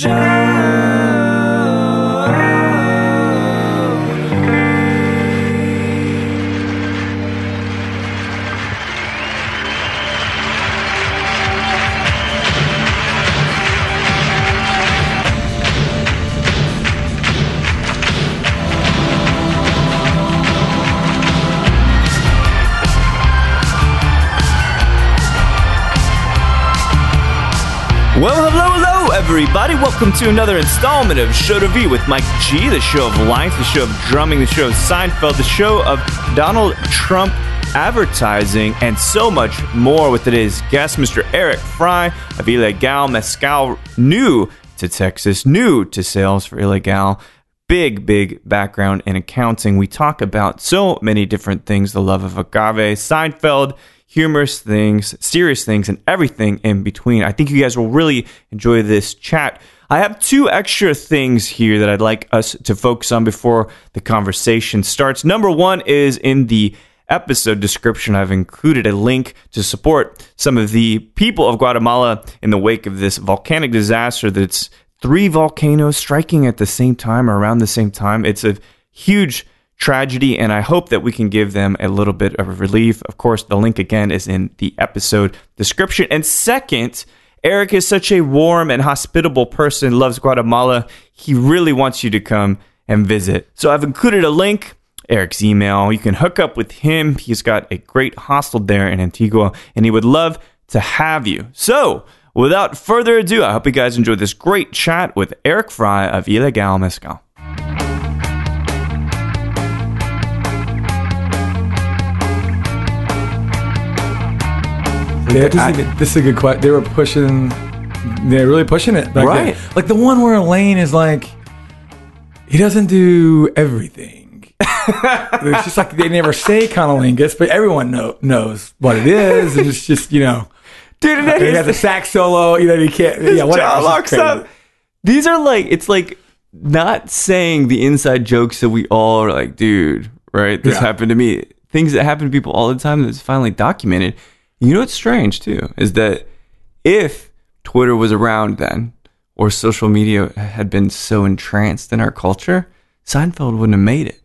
Well, everybody. Welcome to another installment of Show to V with Mike G, the show of life, the show of drumming, the show of Seinfeld, the show of Donald Trump advertising, and so much more with today's guest, Mr. Eric Fry of Ilegal Mezcal, new to Texas, new to sales for Ilegal. Big, big background in accounting. We talk about so many different things the love of agave, Seinfeld, humorous things, serious things, and everything in between. I think you guys will really enjoy this chat. I have two extra things here that I'd like us to focus on before the conversation starts. Number one is in the episode description, I've included a link to support some of the people of Guatemala in the wake of this volcanic disaster that's three volcanoes striking at the same time or around the same time. It's a huge tragedy, and I hope that we can give them a little bit of relief. Of course, the link again is in the episode description. And second, Eric is such a warm and hospitable person, loves Guatemala. He really wants you to come and visit. So I've included a link. Eric's email. You can hook up with him. He's got a great hostel there in Antigua, and he would love to have you. So, without further ado, I hope you guys enjoyed this great chat with Eric Fry of Ilegal Mezcal. Yeah, this, is a good, this is a good question. They were pushing, they're really pushing it. back Right. then. Like the one where Lane is like, he doesn't do everything. it's just like they never say cunnilingus, but everyone know, knows what it is. And it's just, you know, Dude, and he has a sax solo, you know, you can't, yeah, whatever. jaw locks up. These are like it's like not saying the inside jokes that we all are like, dude, right? This Yeah. happened to me. Things that happen to people all the time that's finally documented. You know what's strange too is that if Twitter was around then, or social media had been so entranced in our culture, Seinfeld wouldn't have made it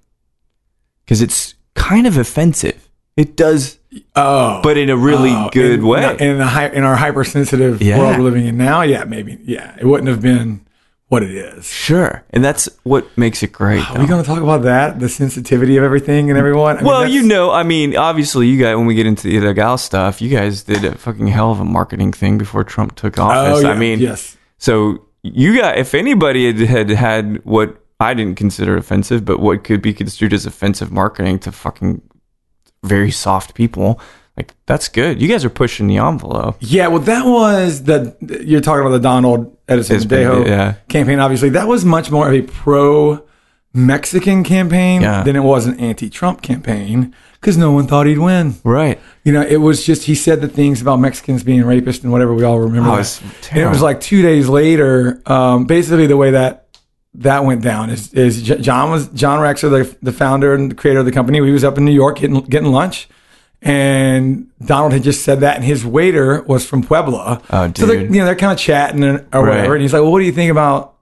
because it's kind of offensive. It does, Oh. but in a really Oh, good in, way. In, the in our hypersensitive Yeah. world we're living in now, yeah, maybe. Yeah, it wouldn't have been what it is. Sure, and that's what makes it great. Are we going to talk about that? The sensitivity of everything and everyone? I well, that's- you know, I mean, obviously, you guys, when we get into the illegal stuff, you guys did a fucking hell of a marketing thing before Trump took oh, office. Oh, yeah, I mean, yes. so you got, if anybody had, had had what I didn't consider offensive, but what could be construed as offensive marketing to fucking very soft people, like that's good. You guys are pushing the envelope. Yeah, well, that was the you're talking about the Donald Edison Dejo yeah. campaign. Obviously, that was much more of a pro Mexican campaign Yeah. than it was an anti-Trump campaign because no one thought he'd win. Right. You know, it was just he said the things about Mexicans being rapists and whatever. We all remember. Oh, it's And it was like two days later. Um, basically, the way that that went down is is John was John Rexer, the the founder and the creator of the company. He was up in New York getting getting lunch, and Donald had just said that, and his waiter was from Puebla. Oh, So they're, you know they're kind of chatting and, or Right. whatever, and he's like, "Well, what do you think about?"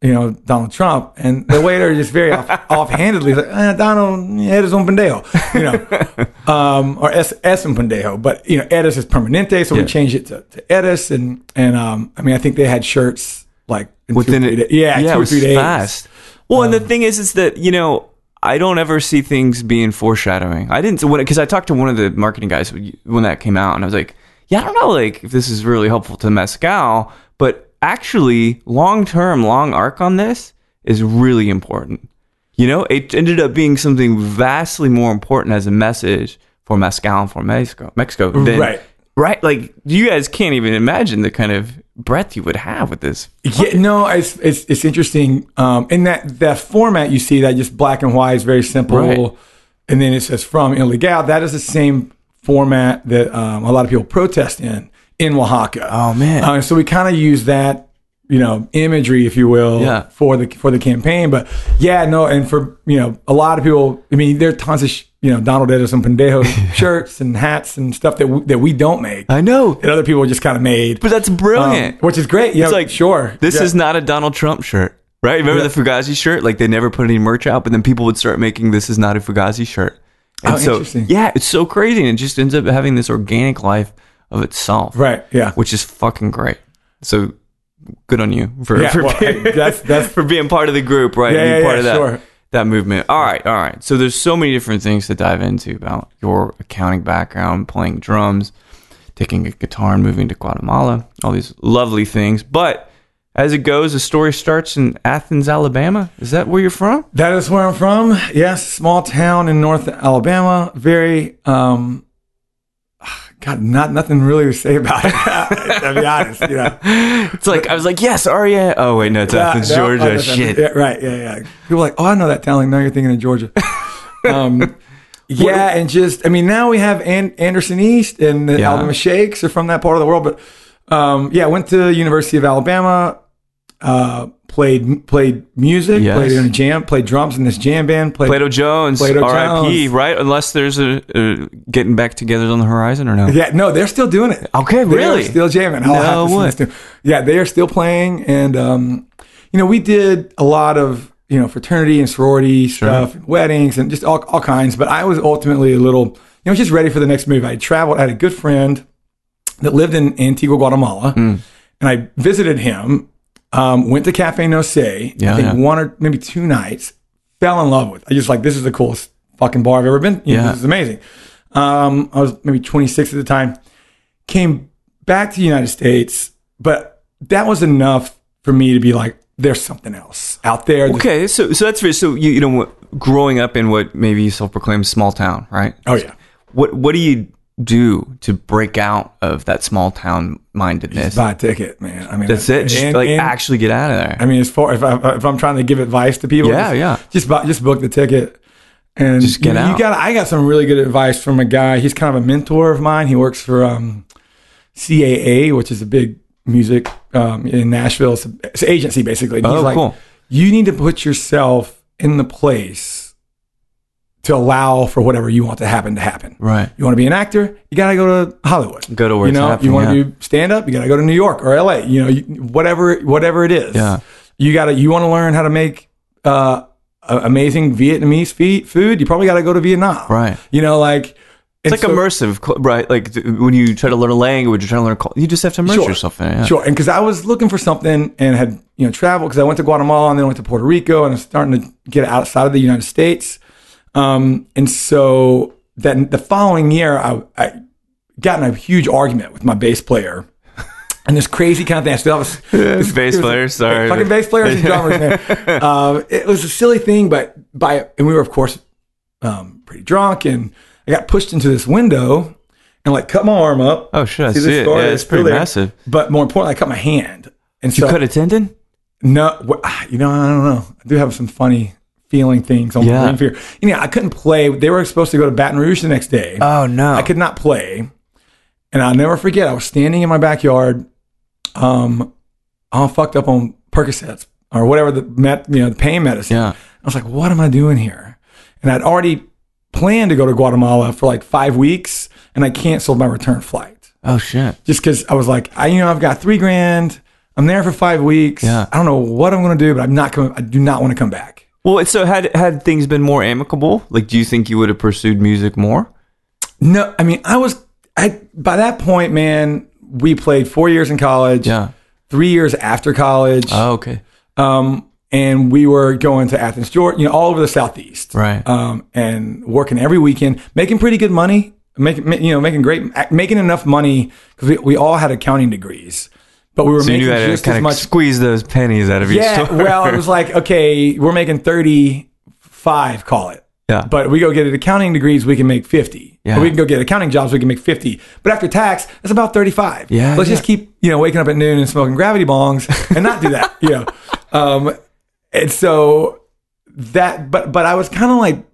You know Donald Trump, and the waiter just very off, offhandedly is like, eh, "Donald, eres un pendejo," you know, um, or es, es un pendejo. But you know, Edis is permanente, so Yeah. we changed it to, to Edis, and and um, I mean, I think they had shirts like in within two or three it. days. Yeah, yeah, two it or was three days. fast. Well, and the thing is, is that you know, I don't ever see things being foreshadowing. I didn't because I talked to one of the marketing guys when that came out, and I was like, yeah, I don't know, like if this is really helpful to mezcal, but actually, long term, long arc on this is really important. You know, it ended up being something vastly more important as a message for mezcal and for Mexico, Mexico, than, Right. Right, like you guys can't even imagine the kind of breadth you would have with this Yeah, no, it's it's, it's interesting. Um, in that that format you see that just black and white is very simple, Right. and then it says from illegal. That is the same format that um, a lot of people protest in in Oaxaca. Oh, man. Uh, so we kind of use that you know imagery, if you will, Yeah. for the for the campaign. But yeah, no, and for you know a lot of people. I mean, there are tons of sh- you know Donald Edison Pendejo shirts and hats and stuff that we, that we don't make I know, that other people just kind of made, but that's um, brilliant. which is great. You it's know, like sure, This Yeah. is not a Donald Trump shirt, right? Remember Yeah. the Fugazi shirt? Like they never put any merch out, but then people would start making this is not a Fugazi shirt. And Oh, so, interesting. yeah, it's so crazy, and it just ends up having this organic life of itself, right. Yeah, Which is fucking great. So good on you for, Yeah, for, well, being, that's- that's- for being part of the group, right? Yeah, being yeah, part yeah, of that sure. That movement. All right, all right. So there's so many different things to dive into about your accounting background, playing drums, taking a guitar and moving to Guatemala, all these lovely things. But as it goes, the story starts in Athens, Alabama. Is that where you're from? That is where I'm from. Yes, small town in North Alabama. Very, um, God, not nothing really to say about it. to be honest, you know. It's like I was like, yes, Aria. Oh wait, no, it's Athens, Yeah, no, Georgia. oh, Shit. Yeah, right. Yeah, yeah. People are like, oh, I know that town. Like, no, you're thinking of Georgia. um, yeah, and just, I mean, now we have An- Anderson East and the Yeah. Alabama Shakes are from that part of the world. But um, yeah, I went to University of Alabama. Uh, played played music. Yes. Played in a jam. Played drums in this jam band. Played Plato Jones, Plato R.I.P. Jones. Right? Unless there's a, a getting back together on the horizon or no? Yeah, no, they're still doing it. Okay, They really? still jamming. I'll No have to way. to- Yeah, they are still playing, and um, you know, we did a lot of you know fraternity and sorority stuff, and weddings, and just all all kinds. But I was ultimately a little, you know, just ready for the next move. I traveled. I had a good friend that lived in Antigua, Guatemala, Hmm. and I visited him. Um, went to Cafe No Sé. Yeah, I think yeah. one or maybe two nights. Fell in love with. I just like this is the coolest fucking bar I've ever been. You know, Yeah. this is amazing. Um, I was maybe 26 at the time. Came back to the United States, but that was enough for me to be like, there's something else out there. Okay, so so that's so you you know growing up in what maybe you self-proclaimed small town, right? Oh yeah. What what do you do to break out of that small town mindedness? Buy a ticket, man. I mean, That's it. Just and- like and- actually get out of there. I mean, as far if, I, if I'm trying to give advice to people, Yeah, just, yeah. just buy, just book the ticket and Just get you, out. You got I got some really good advice from a guy. He's kind of a mentor of mine. He works for um, CAA, which is a big music um, in Nashville. It's an agency basically. And Oh, he's like, cool. you need to put yourself in the place to allow for whatever you want to happen to happen. right. You want to be an actor? You got to go to Hollywood. Go to where you know. you want yeah. to do stand up? You got to go to New York or L.A. You know, you, whatever whatever it is. Yeah. You got to. You want to learn how to make uh, amazing Vietnamese food? You probably got to go to Vietnam. Right. You know, like It's like immersive, right? Like when you try to learn a language, you're trying to learn a cul- you just have to immerse Sure. yourself in it. Yeah. Sure. And because I was looking for something and had, you know, traveled because I went to Guatemala and then went to Puerto Rico and I was starting to get outside of the United States. Um, and so then the following year, I, I got in a huge argument with my bass player. And this crazy kind of thing. I still have a, this, Bass it was a- players, sorry. Fucking bass players and drummers, man. um, it was a silly thing, but by, and we were, of course, um, pretty drunk. And I got pushed into this window and like cut my arm up. Oh shit, I see, it. scar? Yeah, it's pretty massive. But more importantly, I cut my hand. And You so, cut a tendon? no, wh- you know, I don't know. I do have some funny feeling things on Yeah. brain fear. You know, I couldn't play. They were supposed to go to Baton Rouge the next day. Oh no. I could not play. And I'll never forget, I was standing in my backyard, um, all fucked up on Percocets or whatever the met, you know, the pain medicine. Yeah. I was like, what am I doing here? And I'd already planned to go to Guatemala for like five weeks and I canceled my return flight Oh shit. just because I was like, I, you know, I've got three grand. I'm there for five weeks. Yeah. I don't know what I'm going to do, but I'm not coming. I do not want to come back. Well, so had had things been more amicable, like do you think you would have pursued music more? No, I mean, I was, I, by that point, man, we played four years in college, Yeah. three years after college. Oh, okay. um, and we were going to Athens, Georgia, you know, all over the Southeast. Right. Um, and working every weekend, making pretty good money, making, you know, making great, making enough money because we, we all had accounting degrees, but we were So you making knew how to just as kind of much squeeze those pennies out of your Yeah, store. well, it was like, okay, we're making 35, call it. Yeah. But we go get accounting degrees, we can make 50. Yeah. Or we can go get accounting jobs, we can make 50. But after tax, that's about 35. Yeah, Let's yeah. just keep, you know, waking up at noon and smoking gravity bongs and not do that, you know. Um, and so that, but, but I was kind of like,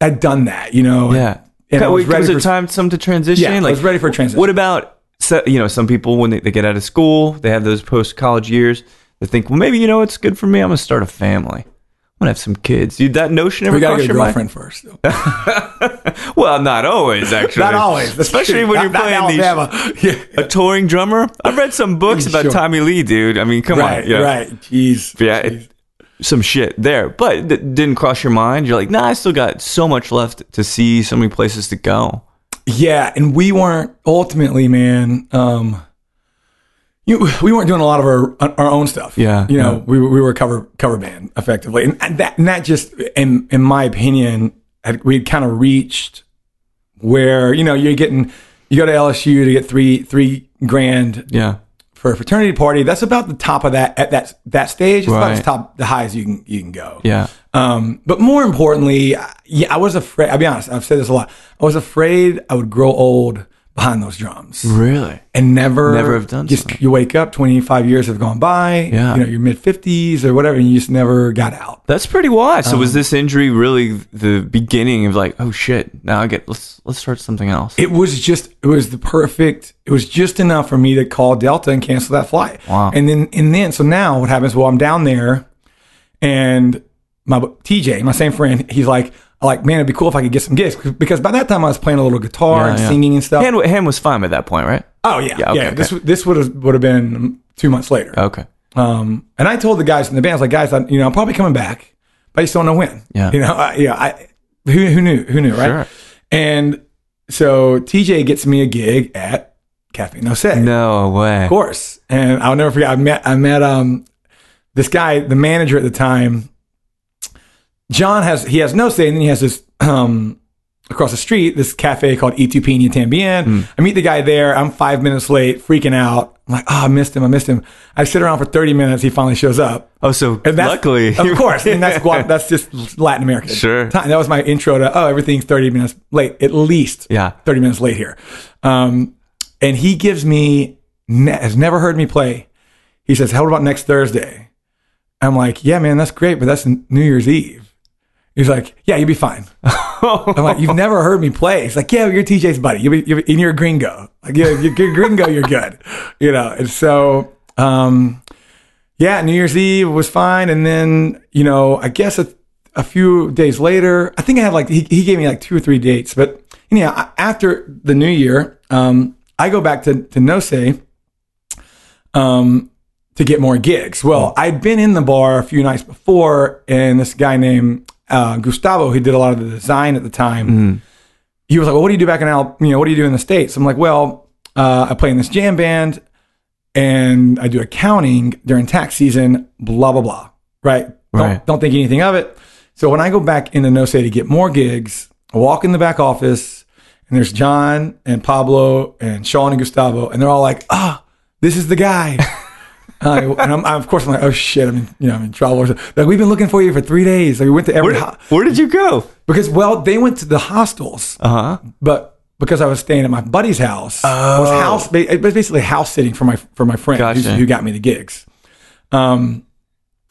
I'd done that, you know. yeah. And I was Wait, ready was it for- time some to transition? Yeah, I was ready for a transition. What about so, you know, some people when they, they get out of school, they have those post college years. They think, well, maybe you know it's good for me. I'm gonna start a family. I'm gonna have some kids. Did that notion ever We gotta get a your mind? girlfriend first. Well, not always, actually. Not always, especially when Not- you're playing these. Yeah. A touring drummer. I've read some books about Sure. Tommy Lee, dude. I mean, come Right, on, yeah. right. Jeez. yeah, it, some shit there, but it didn't cross your mind. You're like, nah, I still got so much left to see, so many places to go. Yeah, and we weren't ultimately, man. Um, you, we weren't doing a lot of our our own stuff. Yeah, you know, yeah. we were- we were a cover cover band effectively, and, and that and that just, in in my opinion, we had kind of reached where you know you're getting you go to LSU to get three three grand Yeah, for a fraternity party. That's about the top of that at that that stage. It's about Right. the top, the highest you can you can go. yeah, Um, but more importantly, yeah, I was afraid. I'll be honest. I've said this a lot. I was afraid I would grow old behind those drums really. and never, Never have done Just so. you wake up, twenty five years have gone by. Yeah. you know, your mid fifties or whatever, and you just never got out. That's pretty. So Um, was this injury really the beginning of like, oh shit, now I get let's let's start something else. It was just, it was the perfect. It was just enough for me to call Delta and cancel that flight. Wow. And then, and then, so now what happens? Well, I'm down there, and my TJ, my same friend, he's like, like, man, it'd be cool if I could get some gigs because by that time I was playing a little guitar Yeah, and yeah. singing and stuff. Hand, hand was fine at that point, right? Oh yeah, Yeah, yeah. okay, This this would have would have been two months later. Okay. Um, and I told the guys in the band, I was like, guys, I, you know, I'm probably coming back, but I just don't know when. Yeah. You know, I, yeah. I who who knew who knew right? Sure. And so TJ gets me a gig at Cafe No Sé, No way. of course. And I'll never forget. I met I met um this guy, the manager at the time. John has he has no say, and then he has this um across the street this cafe called E Itupini Tambien. I meet the guy there. I'm five minutes late, freaking out. I'm like, oh, I missed him. I missed him. I sit around for 30 minutes. He finally shows up. Oh, so And that's, luckily, of course, and that's that's just Latin America. Sure. Time. That was my intro to oh, everything's 30 minutes late, at least. Yeah. 30 minutes late here. Um, and he gives me ne- has never heard me play. He says, "How about next Thursday?" I'm like, "Yeah, man, that's great, but that's New Year's Eve." He's like, "Yeah, you'll be fine." I'm like, "You've never heard me play?" He's like, "Yeah, you're TJ's buddy. You'll be, you'll be and you're a gringo. Like, yeah, you're, you're a gringo. You're good." You know. And so, um, yeah, New Year's Eve was fine, and then you know, I guess a, a few days later, I think I had like he, he gave me like two or three dates, but anyhow, after the New Year, um, I go back to to No Sé, um, to get more gigs. Well, I'd been in the bar a few nights before, and this guy named uh, Gustavo, who did a lot of the design at the time, he was like, "Well, what do you do back in Al? You know, what do you do in the states?" I'm like, "Well, uh, I play in this jam band, and I do accounting during tax season. Blah blah blah. Right? Right. Don't, don't think anything of it. So when I go back into No Sé to get more gigs, I walk in the back office, and there's John and Pablo and Sean and Gustavo, and they're all like, "Ah, this is the guy." Uh, and I'm, I'm, of course, I'm like, oh shit, I'm in, you know, I'm in trouble. Like, we've been looking for you for three days. Like, we went to every where, ho- where did you go? because, well, they went to the hostels, Uh huh. but because I was staying at my buddy's house, I was house. It was basically house sitting for my for my friend Gotcha. who got me the gigs. Um,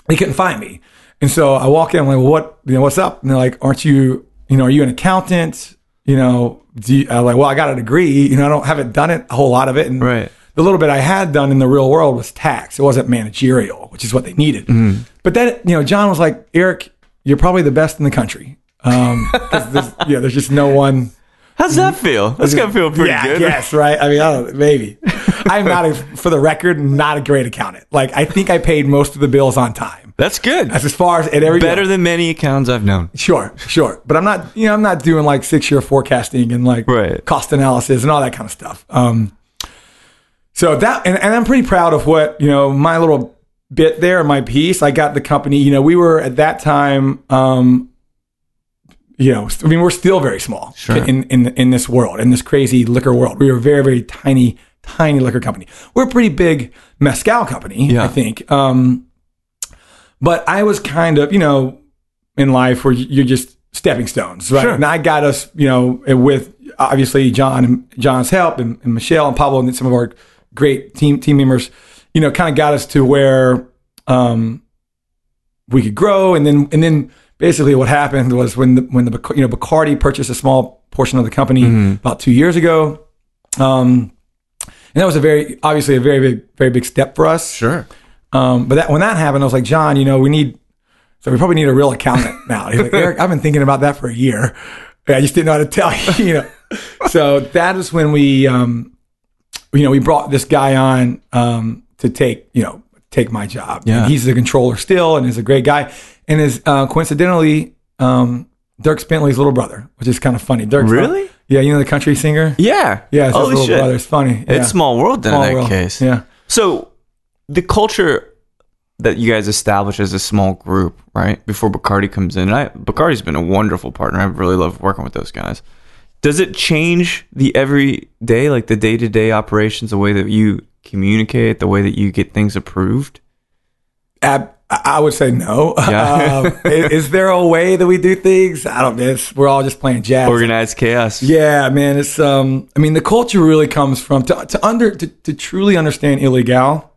they couldn't find me, and so I walk in. I'm like, well, "What? You know, what's up?" And they're like, "Aren't you? You know, are you an accountant? You know?" Do you, I'm like, "Well, I got a degree. You know, I don't haven't done it a whole lot of it, and Right. The little bit I had done in the real world was tax. It wasn't managerial, which is what they needed. Mm-hmm. But then, you know, John was like, Eric, you're probably the best in the country. Um, there's, yeah, there's just no one. How's that feel? That's gotta feel pretty yeah, good. yes, right. I mean, I don't, maybe. I'm not, a, for the record, not a great accountant. Like, I think I paid most of the bills on time. That's good. That's as far as at every Better than many accounts I've known. Sure, sure. But I'm not, you know, I'm not doing like six year forecasting and like Right. cost analysis and all that kind of stuff. Um, so that, and, and I'm pretty proud of what, you know, my little bit there, my piece. I got the company, you know, we were at that time, um, you know, I mean, we're still very small Sure. in, in, in this world, in this crazy liquor world. We were a very, very tiny, tiny liquor company. We're a pretty big mezcal company, Yeah. I think. Um, but I was kind of, you know, in life where you're just stepping stones, right? Sure. And I got us, you know, with obviously John and John's help and, and Michelle and Pablo and some of our great team team members, you know, kind of got us to where um, we could grow. And then and then basically what happened was when the when the you know Bacardi purchased a small portion of the company about two years ago. Um, and that was a very obviously a very big very big step for us. Sure. Um, but that when that happened, I was like, John, you know, we need so we probably need a real accountant now. He's like, Eric, I've been thinking about that for a year. I just didn't know how to tell you, you know. So that is when we, um, you know, we brought this guy on um, to take, you know, take my job. Yeah. And he's the controller still, and is a great guy, and is uh, coincidentally um, Dierks Bentley's little brother, which is kind of funny. Dierks, Really? Yeah, you know the country singer. Yeah. Yeah, it's his little shit. brother. It's funny. Yeah. It's small world then Small in that world. case. Yeah. So the culture that you guys establish as a small group, right? Before Bacardi comes in, and I, Bacardi's been a wonderful partner. I really love working with those guys. Does it change the everyday, like the day to day operations, the way that you communicate, the way that you get things approved? Ab- I would say no. Yeah. Um, i- is, there a way that we do things? I don't know. It's, we're all just playing jazz. Organized chaos. Yeah, man. It's um. I mean, the culture really comes from to, to under to, to truly understand illegal.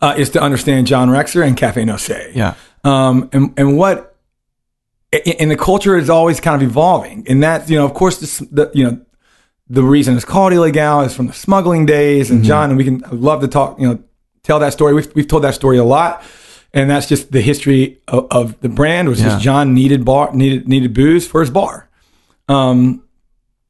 Uh, is to understand John Rexer and Cafe No Sé. Yeah. Um. And and what. And the culture is always kind of evolving, and that's, you know, of course, this, the you know, the reason it's called illegal is from the smuggling days. And John, and we can I'd love to talk, you know, tell that story. We've we've told that story a lot, and that's just the history of, of the brand. Was Yeah. just John needed bar needed needed booze for his bar um,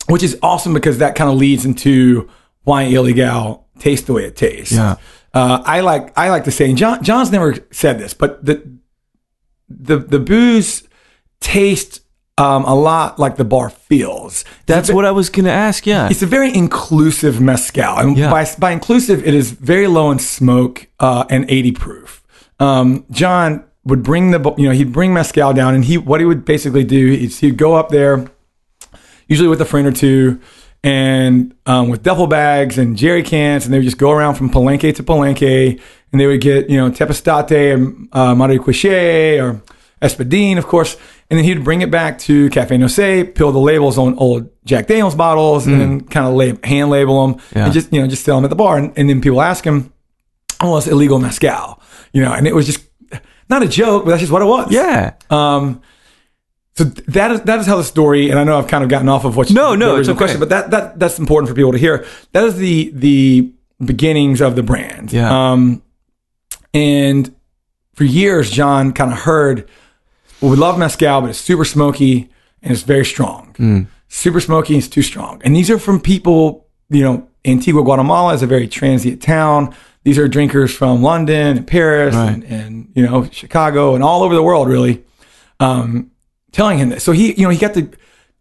which is awesome because that kind of leads into why illegal tastes the way it tastes. Yeah. Uh, I like I like to say, and John John's never said this, but the the the booze taste um, a lot like the bar feels. That's what I was going to ask. Yeah. It's a very inclusive mezcal, and Yeah. by by inclusive, it is very low in smoke uh, and eighty proof. Um, John would bring the you know he'd bring mezcal down, and he what he would basically do is he'd go up there, usually with a friend or two, and um, with duffel bags and jerry cans, and they would just go around from Palenque to Palenque, and they would get you know Tepextate and uh, or Espadín, of course, and then he'd bring it back to Cafe No Sé, peel the labels on old Jack Daniels bottles, and then kind of lab- hand label them, Yeah. and just you know just sell them at the bar, and, and then people ask him, "Oh, it's illegal mezcal," you know, and it was just not a joke, but that's just what it was. yeah. Um, so that is that is how the story, and I know I've kind of gotten off of what you, No, no, it's original okay. question, but that that that's important for people to hear. That is the the beginnings of the brand. Yeah. Um, and for years, John kind of heard, well, we love mezcal, but it's super smoky and it's very strong. Hmm. Super smoky, it's too strong. And these are from people, you know, Antigua, Guatemala is a very transient town. These are drinkers from London and Paris Right. and, and, you know, Chicago and all over the world, really, um, telling him this. So he, you know, he got the,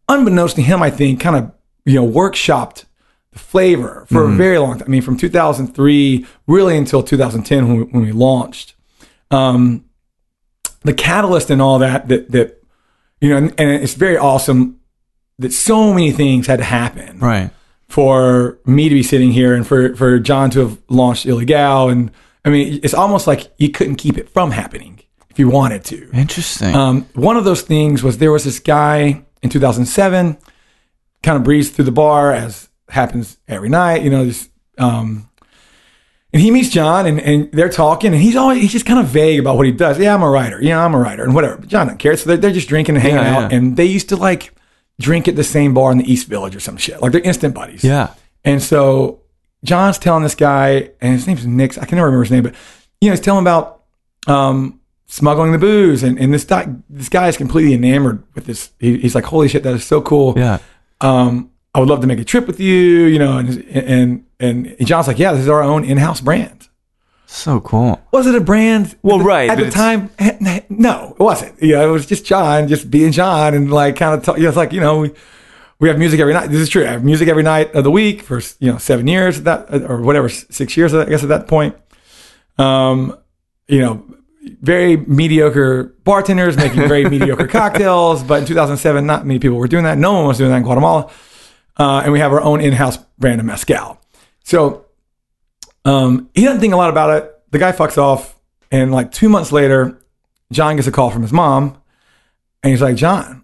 unbeknownst to him, I think, kind of, you know, workshopped the flavor for a very long time. I mean, from 2003 really until 2010 when we, when we launched. Um, the catalyst and all that, that, that, you know, and, and it's very awesome that so many things had to happen Right. for me to be sitting here and for, for John to have launched Ilegal. And I mean, it's almost like you couldn't keep it from happening if you wanted to. Interesting. Um, one of those things was there was this guy in 2007, kind of breezed through the bar as happens every night, you know, just, um, and he meets John and, and they're talking and he's always, he's just kind of vague about what he does. Yeah, I'm a writer. Yeah, I'm a writer and whatever. But John doesn't care. So they're, they're just drinking and hanging Yeah, out. yeah. And they used to like drink at the same bar in the East Village or some shit. Like they're instant buddies. yeah. And so John's telling this guy, and his name's Nick. I can never remember his name, but you know, he's telling about um, smuggling the booze, and, and this guy, this guy is completely enamored with this. He, he's like, "Holy shit, that is so cool! Yeah. Um, I would love to make a trip with you." You know, and and and John's like, "Yeah, this is our own in-house brand." So cool. Was it a brand? Well, at the, right, at the time. No, it wasn't. You know, it was just John, just being John, and like kind of. Talk, you know, it's like you know, we, we have music every night. This is true. I have music every night of the week for you know seven years at that or whatever six years I guess at that point. Um, you know, very mediocre bartenders making very mediocre cocktails. But in 2007, not many people were doing that. No one was doing that in Guatemala. Uh, and we have our own in-house brand of mezcal. So um, he doesn't think a lot about it. The guy fucks off, and like two months later, John gets a call from his mom, and he's like, "John,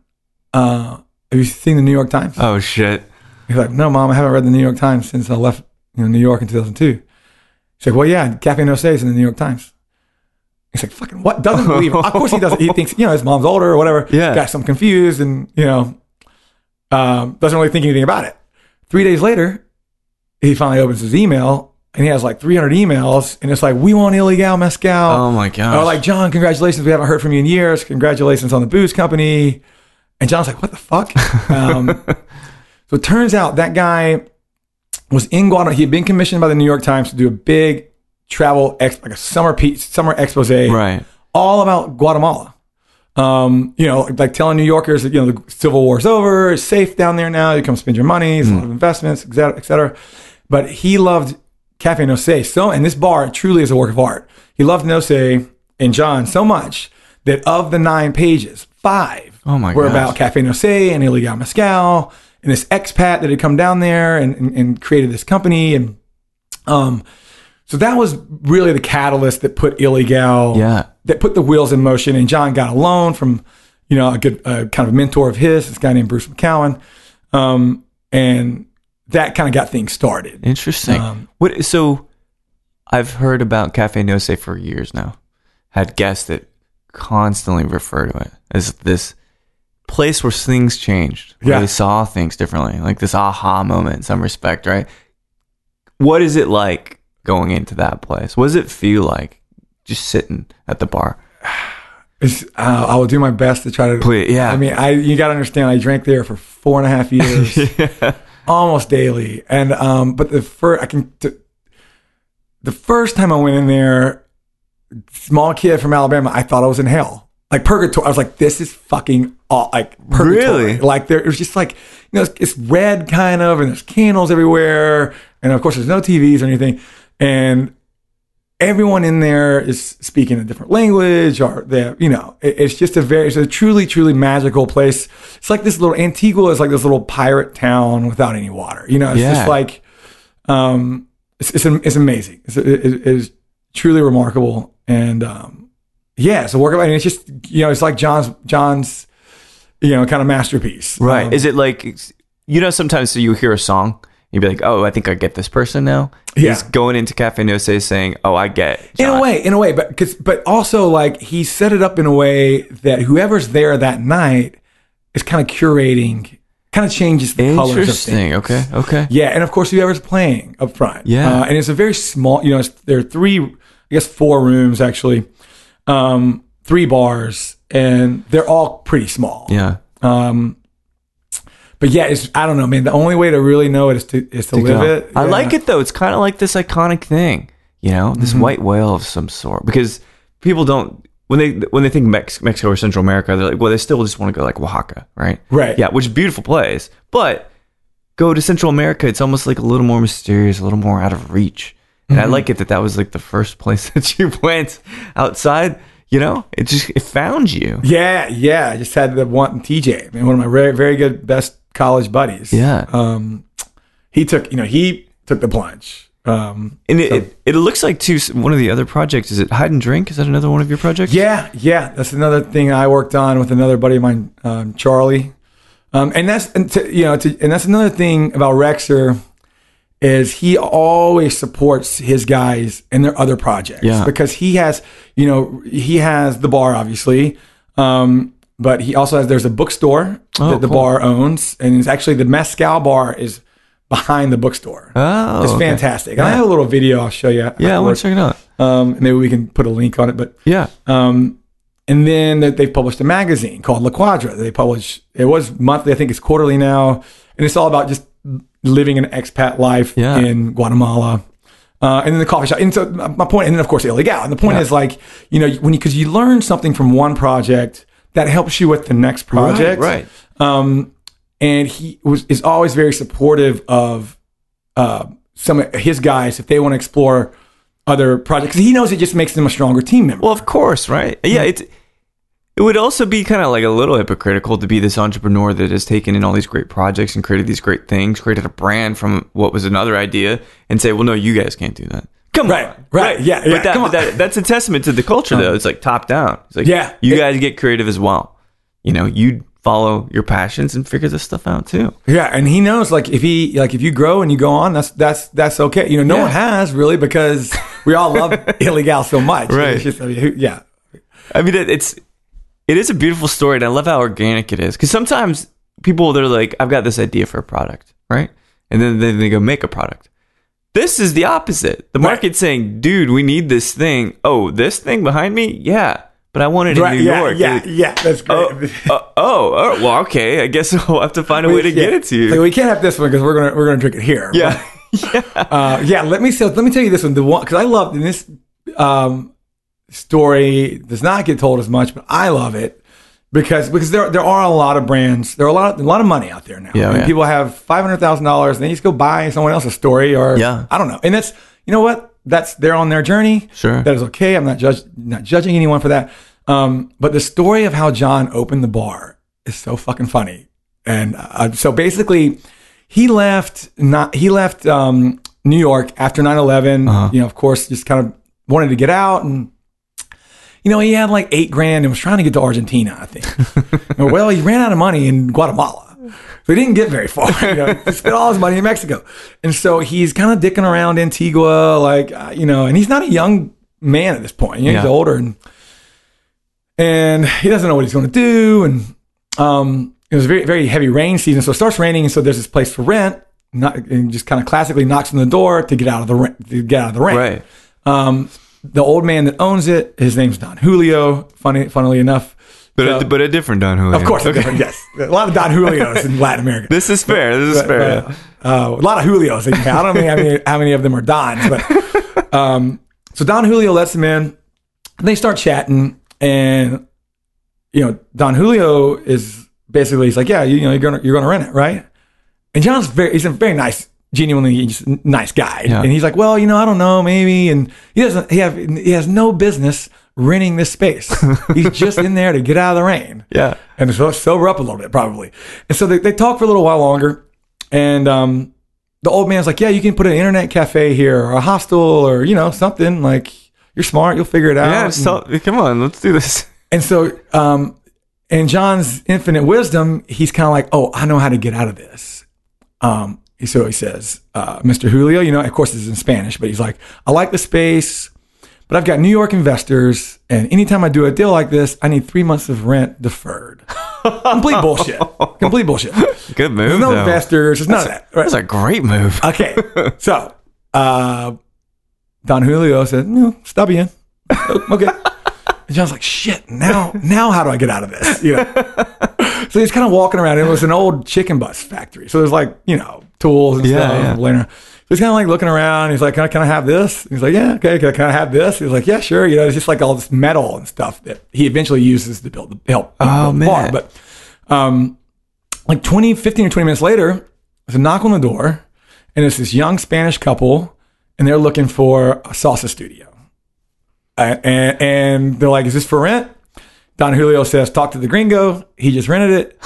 uh, have you seen the New York Times?" Oh shit. He's like, "No, mom, I haven't read the New York Times since I left, you know, New York in 2002." She's like, "Well, yeah, Cafe No Sé is in the New York Times." He's like, "Fucking what?" Doesn't believe. It. Of course, he doesn't. He thinks, you know, his mom's older or whatever. Yeah. got some confused, and you know, um, doesn't really think anything about it. Three days later, he finally opens his email and he has like 300 emails and it's like, we want Ilegal Mezcal. Oh my god Or like, John, congratulations. We haven't heard from you in years. Congratulations on the booze company. And John's like, what the fuck? Um, so it turns out that guy was in Guatemala. He had been commissioned by the New York Times to do a big travel, ex- like a summer piece, summer expose, Right. all about Guatemala. Um, you know, like, telling New Yorkers that, you know, the Civil War's over, it's safe down there now. You come spend your money, there's a lot of investments, et cetera, et cetera. But he loved Cafe No Sé so, and this bar truly is a work of art. He loved No Sé and John so much that of the nine pages, five Oh my were gosh. about Cafe No Sé and Ilegal Mezcal and this expat that had come down there and, and, and created this company. And um, so that was really the catalyst that put Ilegal, Yeah. that put the wheels in motion. And John got a loan from, you know, a good uh, kind of mentor of his, this guy named Bruce McCowan. Um, and that kind of got things started. Interesting. Um, what? So, I've heard about Cafe No Sé for years now. Had guests that constantly refer to it as this place where things changed. Where Yeah. they saw things differently, like this aha moment in some respect, right? What is it like going into that place? What does it feel like just sitting at the bar? Uh, I will do my best to try to. Please, yeah. I mean, I you got to understand. I drank there for four and a half years, almost daily. And um, but the first I can. T- the first time I went in there, small kid from Alabama, I thought I was in hell, like purgatory. I was like, this is fucking all, like purgatory. Really? Like there, it was just like you know, it's, it's red kind of, and there's candles everywhere, and of course there's no TVs or anything, and everyone in there is speaking a different language or they you know it- it's just a very it's a truly truly magical place. It's like this little antigua is like this little pirate town without any water you know it's Yeah. just like um it's it's, it's amazing. It's, it, it is truly remarkable. And um yeah so work and it's just you know it's like john's john's you know kind of masterpiece. Right. Um, is it like you know sometimes so you hear a song, you'd be like, "Oh, I think I get this person now." Yeah. He's going into Cafe No Sé saying, "Oh, I get." in a way in a way but cause, but also like he set it up in a way that whoever's there that night is kind of curating kind of changes the colors of things. Okay. Okay. yeah and of course whoever's playing up front Yeah. uh, and it's a very small you know it's, there are three i guess four rooms actually um three bars and they're all pretty small Yeah. um but yeah it's i don't know man the only way to really know it is to is to, live go. it I like it though. It's kind of like this iconic thing, you know, this Mm-hmm. white whale of some sort. Because people don't when they when they think Mex- Mexico or Central America, they're like, well, they still just want to go like Oaxaca, right? Right. Yeah, which is a beautiful place, but go to Central America, it's almost like a little more mysterious, a little more out of reach. And Mm-hmm. I like it that that was like the first place that you went outside. You know, it just it found you. Yeah, yeah. I just had the one TJ, man, one of my very, very good best college buddies. Yeah. Um, he took, you know, he took the plunge. Um, And it, So- it, it looks like too one of the other projects is it Hide and Drink? Is that another one of your projects? yeah, yeah. That's another thing I worked on with another buddy of mine, um, Charlie. Um, and that's, and to, you know, to, and that's another thing about Rexer is he always supports his guys and their other projects Yeah. because he has, you know, he has the bar obviously. Um, but he also has, there's a bookstore Oh, that the cool. bar owns. And it's actually the Mescal bar is behind the bookstore. Oh, it's okay. fantastic. And I have a little video I'll show you. Yeah, I want to check it out. Um, maybe we can put a link on it, but Yeah. um, and then they- they've published a magazine called La Cuadra. They publish it was monthly, I think it's quarterly now, and it's all about just living an expat life Yeah. in Guatemala. Uh, and then the coffee shop. And so my my point, and then of course illegal. And the point Yeah. is like you know when you because you learn something from one project that helps you with the next project, Right. um, and he was is always very supportive of uh, some of his guys if they want to explore other projects. he knows it just makes them a stronger team member. Well, of course, right? Yeah, it's it would also be kind of like a little hypocritical to be this entrepreneur that has taken in all these great projects and created these great things, created a brand from what was another idea, and say, "Well, no, you guys can't do that." Come Right, on, right, yeah, yeah, But that, come on. that that's a testament to the culture, though. It's like top down. It's like, Yeah. you It- guys get creative as well. You know, you follow your passions and figure this stuff out too. Yeah, and he knows like if he like if you grow and you go on, that's that's that's okay. You know, no Yeah. one has really because we all love illegal so much. Right. Just, I mean, yeah. I mean, it, it's it is a beautiful story, and I love how organic it is. Because sometimes people they're like, "I've got this idea for a product," right? And then they, they go make a product, This is the opposite. The market's saying, "Dude, we need this thing." Oh, this thing behind me? Yeah, but I want it in Right, New yeah, York. yeah, yeah. That's great. Oh, uh, oh, oh, well, okay. I guess we'll have to find a way to get it to you. Like, we can't have this one because we're gonna we're gonna drink it here. yeah, yeah. uh, yeah. Let me so let me tell you this one. The one because I love this um, story does not get told as much, but I love it because because there there are a lot of brands. There are a lot of, a lot of money out there now. Yeah, I mean, yeah. people have five hundred thousand dollars and they just go buy someone else's story or Yeah. I don't know. And that's you know what that's they're on their journey. Sure. that is okay. I'm not judge not judging anyone for that. Um, but the story of how John opened the bar is so fucking funny. And uh, so basically, he left not he left um, New York after 9/11. You know, of course, just kind of wanted to get out and. You know, he had like eight grand and was trying to get to Argentina, I think. well, he ran out of money in Guatemala. So he didn't get very far. You know, he spent all his money in Mexico. And so he's kind of dicking around Antigua, like, uh, you know, and he's not a young man at this point. You know, He's older and and he doesn't know what he's going to do. And um, it was a very, very heavy rain season. So it starts raining. And so there's this place for rent. Not, and just kind of classically knocks on the door to get out of the rent, to get out of the rain. Right. Um, the old man that owns it, his name's Don Julio. Funny, funnily enough, But So- a, but a different Don Julio. of course, Okay. different, yes, a lot of Don Julios in Latin America. This is fair. This is But, fair. uh, uh, a lot of Julios. I don't know how many, how many of them are Dons, but um, so Don Julio lets him in. They start chatting, and you know Don Julio is basically he's like, yeah, you, you know you're gonna you're gonna rent it, right? And John's very he's a very nice, genuinely nice guy, Yeah. and he's like, well, you know, I don't know, maybe, and he doesn't he have he has no business renting this space. he's just in there to get out of the rain yeah. and so sober up a little bit probably. And so they, they talk for a little while longer, and um, the old man's like, "Yeah, you can put an internet cafe here, or a hostel, or you know something like you're smart, you'll figure it out." Yeah. and, come on. Let's do this. and so, um, in John's infinite wisdom, he's kind of like, "Oh, I know how to get out of this." Um, so he says, uh, "Mr. Julio, you know, of course, this is in Spanish, but he's like, I like the space." But I've got New York investors, and anytime I do a deal like this, I need three months of rent deferred. Complete bullshit. Complete bullshit. Good move. There's no though. investors. There's none of that. Right? That's a great move. Okay. So, uh, Don Julio said, no, you in. okay. And John's like, shit, now, now how do I get out of this? You know? so he's kind of walking around. It was an old chicken bus factory. So there's like, you know, tools and Yeah, stuff. yeah. laying. He's kind of like looking around. He's like, can I, can I have this? He's like, yeah, okay. Can I, can I have this? He's like, yeah, sure. You know, it's just like all this metal and stuff that he eventually uses to build the help Oh, build the bar. man. But um, like 20, 15 or 20 minutes later, there's a knock on the door, and it's this young Spanish couple, and they're looking for a salsa studio. Uh, and, and they're like, Is this for rent? Don Julio says, Talk to the gringo. He just rented it.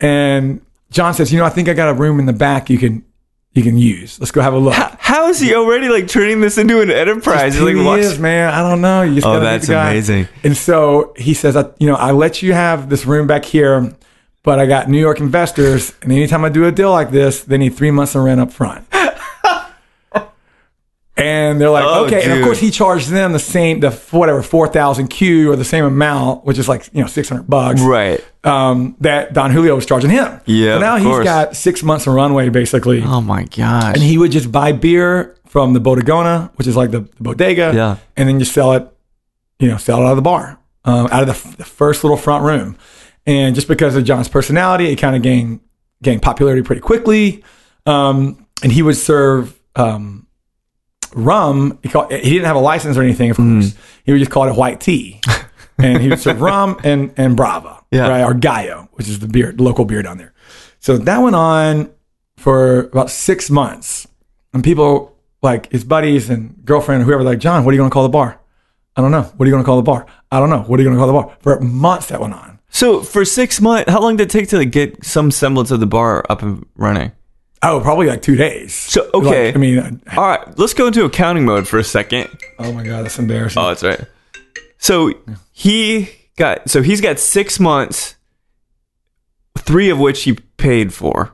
And John says, You know, I think I got a room in the back you can you can use. Let's go have a look. How is he already like turning this into an enterprise? Who Like, he is, man. I don't know. You just Oh, that's amazing. And so he says, I, you know, I let you have this room back here, but I got New York investors, and anytime I do a deal like this, they need three months of rent up front. and they're like, Oh, okay. And of course, he charged them the same, the whatever four thousand Q or the same amount, which is like you know six hundred bucks, right. Um, that Don Julio was charging him. Yeah, So now he's course. got six months of runway basically Oh my gosh. and he would just buy beer from the bodegona, which is like the, the bodega, Yeah. and then just sell it, you know, sell it out of the bar, um, out of the, f- the first little front room. And just because of John's personality, it kind of gained gained popularity pretty quickly. Um, and he would serve um, rum. He, called, he didn't have a license or anything, of Mm. course. He would just call it white tea. and he would serve rum and, and Brahva, Yeah. right? Or Gallo, which is the beer, the local beer down there. So that went on for about six months. And people, like his buddies and girlfriend, whoever, like, John, what are you going to call the bar? I don't know. What are you going to call the bar? I don't know. What are you going to call the bar? For months that went on. so for six months, how long did it take to like, get some semblance of the bar up and running? Oh, probably like two days. So okay. Like, I mean, uh, All right, let's go into accounting mode for a second. oh my God, that's embarrassing. Oh, that's right. So he got so he's got six months, three of which he paid for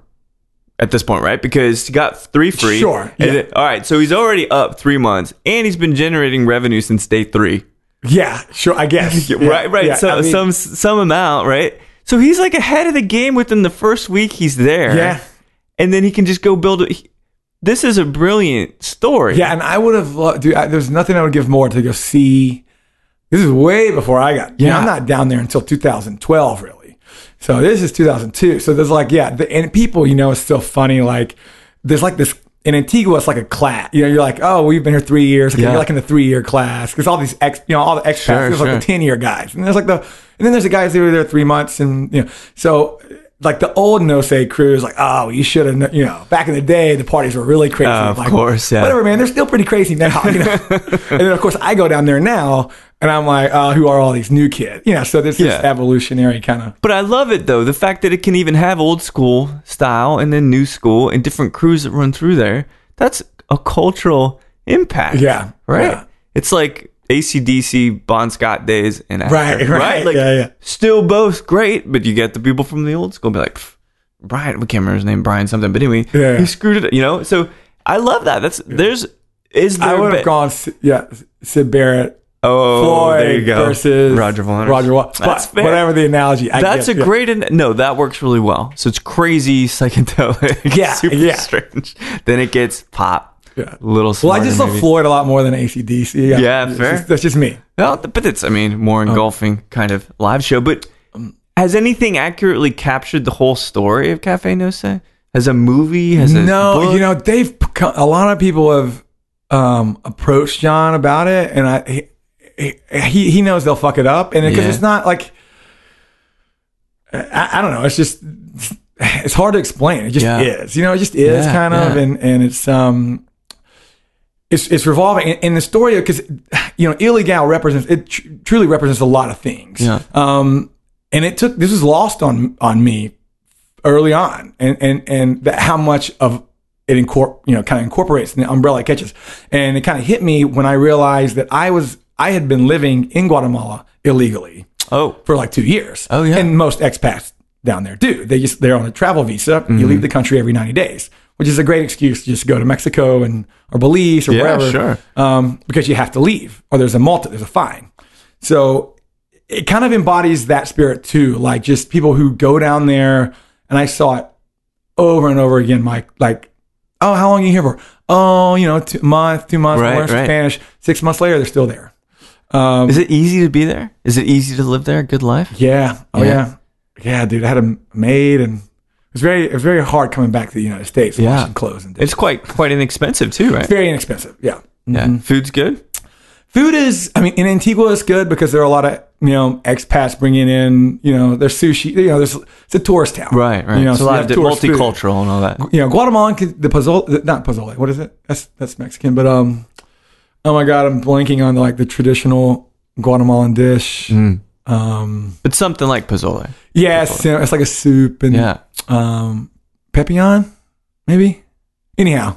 at this point, right? Because he got three free. Sure, yeah. then- all right, so he's already up three months, and he's been generating revenue since day three. yeah, sure. I guess. Yeah, right, right. yeah, so I mean, some some amount, right? So he's like ahead of the game within the first week he's there. Yeah. and then he can just go build. A, he- this is a brilliant story. Yeah, and I would have loved, dude. I, there's nothing I would give more to go see. This is way before I got. Yeah, Yeah. I'm not down there until 2012, really. So this is 2002. So there's like, yeah, the, and people, you know, it's still funny. Like, there's like this in Antigua. It's like a class. You know, you're like, oh, we've been here three years. Okay, Yeah. You're like in the three year class because all these ex, you know, all the expats. Sure, there's like the 10 year guys, and there's like the, and then there's the guys that were there three months, and you know, so. Like the old no say crew is like, oh, you should have, you know, back in the day, the parties were really crazy. Uh, of Like, course, yeah. Whatever, man. They're still pretty crazy now. You know? and then, of course, I go down there now and I'm like, uh, who are all these new kids? You know, so this Yeah. evolutionary kind of. But I love it though, the fact that it can even have old school style and then new school and different crews that run through there. That's a cultural impact. Yeah, Right. yeah. It's like ACDC, Bon Scott days and after, Right, right, Like, yeah, yeah. still both great, but you get the people from the old school be like, Brian, we can't remember his name, Brian something, but anyway, Yeah. he screwed it, you know? So I love that. That's, there's, is there, I would have gone, yeah, Syd Barrett, oh, Floyd there you go. versus Roger Waters. Roger Waters. That's fair. Whatever the analogy. I That's a yeah. great an- no. That works really well. So it's crazy psychedelic, Yeah, super yeah. strange. Then it gets pop, Yeah. little. Well, I just love maybe. Floyd a lot more than ACDC. Yeah, Yeah, fair. just- that's just me. Well, but it's I mean more engulfing kind of live show. But has anything accurately captured the whole story of Cafe No Sé? Has a movie? Has a no, book? you know they've a lot of people have um, approached John about it, and I he, he he knows they'll fuck it up, and because Yeah. it's not like I, I don't know, it's just it's hard to explain. It just Yeah. is, you know, it just is Yeah, kind of, and and it's um. It's, it's revolving in, in the story because you know Ilegal represents it tr- truly represents a lot of things. Yeah. Um, and it took this was lost on on me early on, and and and that how much of it incorp you know kind of incorporates in the umbrella it catches, and it kind of hit me when I realized that I was I had been living in Guatemala illegally oh, for like two years. Oh, yeah. and most expats down there do. They just they're on a travel visa. Mm-hmm. You leave the country every ninety days, which is a great excuse to just go to Mexico and or Belize or Yeah, wherever, sure. um, because you have to leave or there's a multi, there's a fine. So it kind of embodies that spirit too, like just people who go down there, and I saw it over and over again, Mike. Like, oh, how long are you here for? Oh, you know, two month, two months. Right, learn right. Spanish. Six months later, they're still there. Is it easy to be there? Is it easy to live there? Good life? Yeah. Oh Yeah. yeah. Yeah, dude. I had a maid, and it was very, it was very hard coming back to the United States, Yeah. washing clothes and It's quite quite inexpensive too, right? very inexpensive. Yeah. Yeah, food's good. Food is, I mean, in Antigua it's good because there are a lot of you know expats bringing in, you know, there's sushi. You know, there's it's a tourist town, Right, right. You know, it's a so you lot of di- tourist food. multicultural and all that. You know, Guatemalan, the pozole, not pozole. What is it? That's that's Mexican, but um, oh my god, I'm blanking on like the traditional Guatemalan dish. Mm. Um, But something like pozole. yeah, it's, you know, it's like a soup and Yeah. um, Pepián, maybe. Anyhow,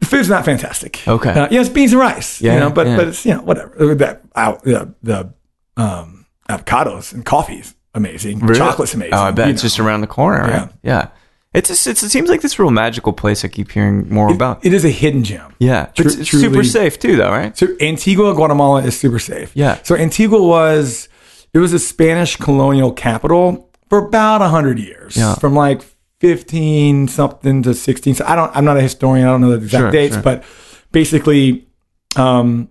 the food's not fantastic. Okay. uh, yeah, it's beans and rice. Yeah, you know, but yeah. but it's you know whatever. That out the the um, avocados and coffee's amazing. Really? Chocolate's amazing. Oh, I bet it's know. just around the corner, right? Yeah. Yeah. It's just, it's, it seems like this real magical place I keep hearing more about. It is a hidden gem. yeah. Tru- it's, it's super safe too, though, right? So Antigua, Guatemala is super safe. Yeah. So Antigua was it was a Spanish colonial capital for about hundred years. Yeah. From like fifteen something to sixteen. So I don't. I'm not a historian. I don't know the exact Sure, dates, sure. but basically, um,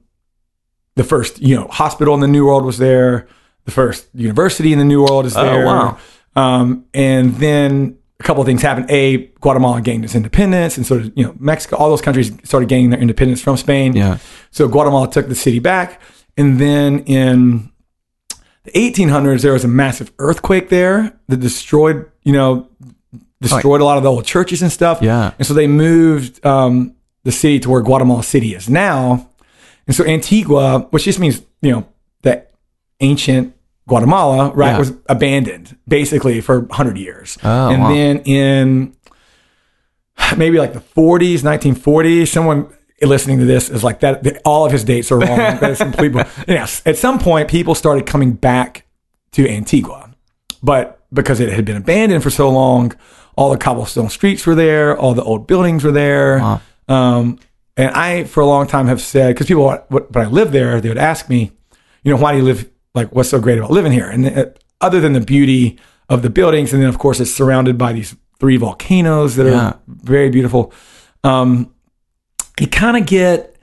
the first you know hospital in the New World was there. The first university in the New World is Oh, there. wow. Um, and then a couple of things happened. A, Guatemala gained its independence, and sort of you know Mexico. All those countries started gaining their independence from Spain. Yeah. So Guatemala took the city back, and then in the 1800s there was a massive earthquake there that destroyed, you know, destroyed a lot of the old churches and stuff. Yeah. And so they moved um, the city to where Guatemala City is now. And so Antigua, which just means you know that ancient Guatemala, right, Yeah. was abandoned basically for 100 years. Oh, and wow. then in maybe like the 40s, 1940s, someone listening to this is like that. that- All of his dates are wrong. that is complete. Yes, at some point, people started coming back to Antigua, but because it had been abandoned for so long, all the cobblestone streets were there, all the old buildings were there. Wow. Um, and I, for a long time, have said because people, when I lived there, they would ask me, you know, why do you live? Like, what's so great about living here? And uh, other than the beauty of the buildings, and then of course it's surrounded by these three volcanoes that are very beautiful. Um, you kind of get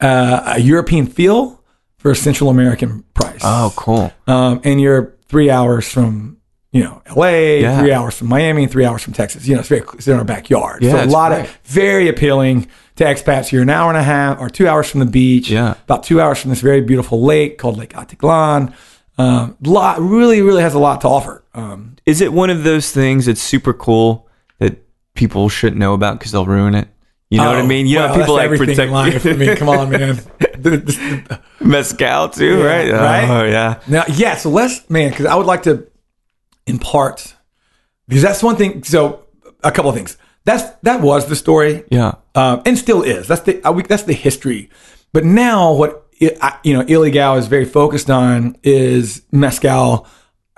uh, a European feel for a Central American price. Oh, cool. Um, and you're three hours from, you know, LA, Yeah. three hours from Miami, and three hours from Texas. You know, it's very it's in our backyard. Yeah, so a lot great. of very appealing to expats. You're an hour and a half or two hours from the beach. Yeah. About two hours from this very beautiful lake called Lake Atitlan. Um, lot really, really has a lot to offer. Um, Is it one of those things that's super cool that people shouldn't know about because they'll ruin it? You know what I oh, mean? You well, know, people like protect life. I mean, come on, man. Mezcal too, Yeah, right? right? Oh yeah. Now, yeah, so let's, man, because I would like to impart, because that's one thing. So, a couple of things. That's that was the story, Yeah. um, and still is. That's the uh, we, that's the history. But now, what I- I, you know, Ilegal is very focused on is mezcal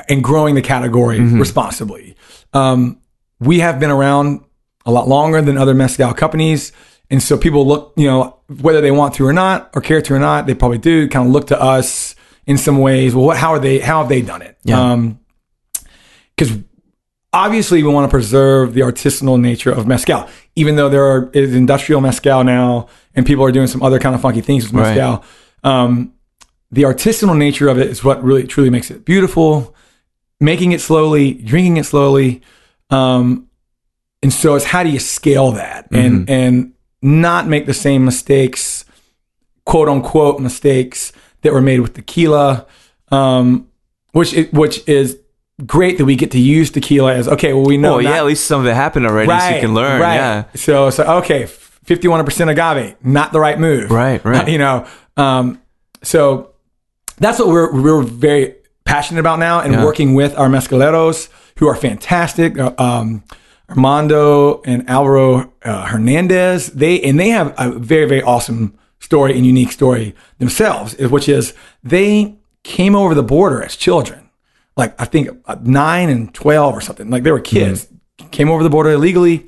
and growing the category responsibly. Um, we have been around a lot longer than other mezcal companies. And so people look, you know, whether they want to or not, or care to or not, they probably do kind of look to us in some ways. Well, what, how are they, how have they done it? Yeah. Um, cause obviously we want to preserve the artisanal nature of mezcal, even though there are, is industrial mezcal now and people are doing some other kind of funky things with Right. mezcal. Um, the artisanal nature of it is what really truly makes it beautiful. Making it slowly, drinking it slowly, um, and so it's how do you scale that and and not make the same mistakes, quote unquote mistakes that were made with tequila, um, which i- which is great that we get to use tequila as okay. Well, we know Oh yeah, at least some of it happened already, right, so you can learn. Right. Yeah. So so okay, fifty-one percent agave, not the right move. Right, right. You know, um, so that's what we're we're very passionate about now, and Yeah. working with our mezcaleros who are fantastic. uh, Um, Armando and Alvaro uh, Hernandez, they and they have a very very awesome story and unique story themselves, which is they came over the border as children, like I think uh, nine and twelve or something. Like they were kids, came over the border illegally,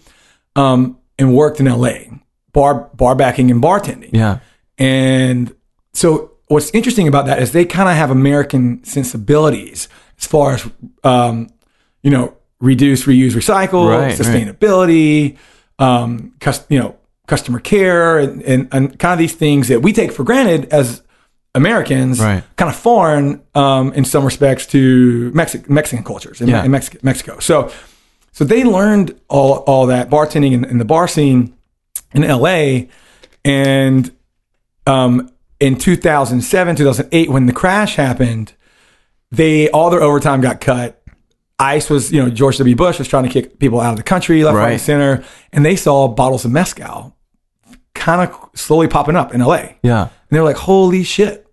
um, and worked in L.A. bar bar backing and bartending. Yeah. And so what's interesting about that is they kind of have American sensibilities as far as, um, you know, reduce, reuse, recycle, Right, right. sustainability, um, cus- you know, customer care and, and, and kind of these things that we take for granted as Americans, Right. kind of foreign um, in some respects to Mexi- Mexican cultures in, Yeah. in Mexico, Mexico. So, so they learned all, all that bartending in, in the bar scene in LA. And um, in 2007, 2008, when the crash happened, they all their overtime got cut. ICE was, you know, George W. Bush was trying to kick people out of the country, left, right, Right. and center, and they saw bottles of mezcal kind of slowly popping up in LA. Yeah. And they're like, holy shit,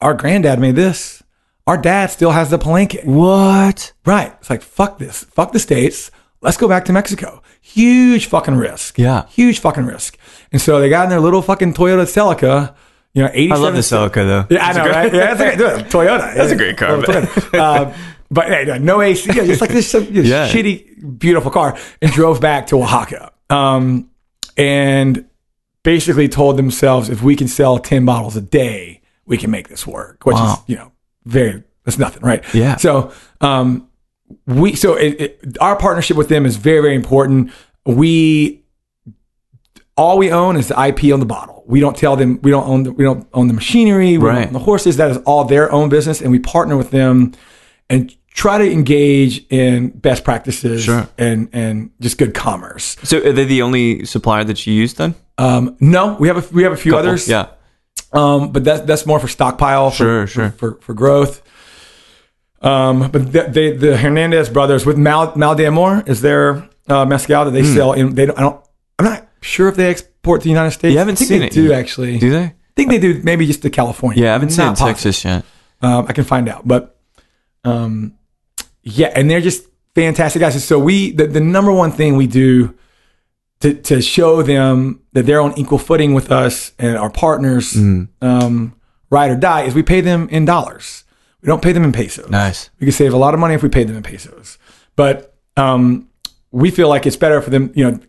our granddad made this. Our dad still has the palenque. What? Right. It's like, fuck this. Fuck the States. Let's go back to Mexico. Huge fucking risk. Yeah. Huge fucking risk. And so they got in their little fucking Toyota Celica, you know, 87. I love the Celica though. Yeah, I know, right? Yeah, that's a great, Toyota. That's a great car, man. uh, but hey, no, no AC, yeah, just like this, this Yeah. shitty, beautiful car, and drove back to Oaxaca. Um, and basically told themselves, if we can sell 10 bottles a day, we can make this work, which is, you know, very, that's nothing, right? Yeah. So, um, we, so it, it, our partnership with them is very, very important. We, all we own is the IP on the bottle. We don't tell them we don't own the, we don't own the machinery, we Right. don't own the horses. That is all their own business, and we partner with them and try to engage in best practices Sure. and and just good commerce. So are they the only supplier that you use then? Um, no, we have a we have a few Couple. others, Yeah. Um, but that's that's more for stockpile, for, Sure, for- sure. for for, growth. Um, but the, they, the Hernandez brothers with Mal Mal de Amor is their uh, mezcal that they Hmm. sell in. They don't, I don't. I'm not sure if they export to the United States. You haven't I think seen they it Do yet. actually? Do they? I think they do. Maybe just to California. Yeah, I haven't seen it in Not positive. Texas yet. Um, I can find out, but um, yeah, and they're just fantastic guys. So we, the, the number one thing we do to to show them that they're on equal footing with us and our partners, um, ride or die, is we pay them in dollars. We don't pay them in pesos. Nice. We could save a lot of money if we paid them in pesos, but um, we feel like it's better for them. You know,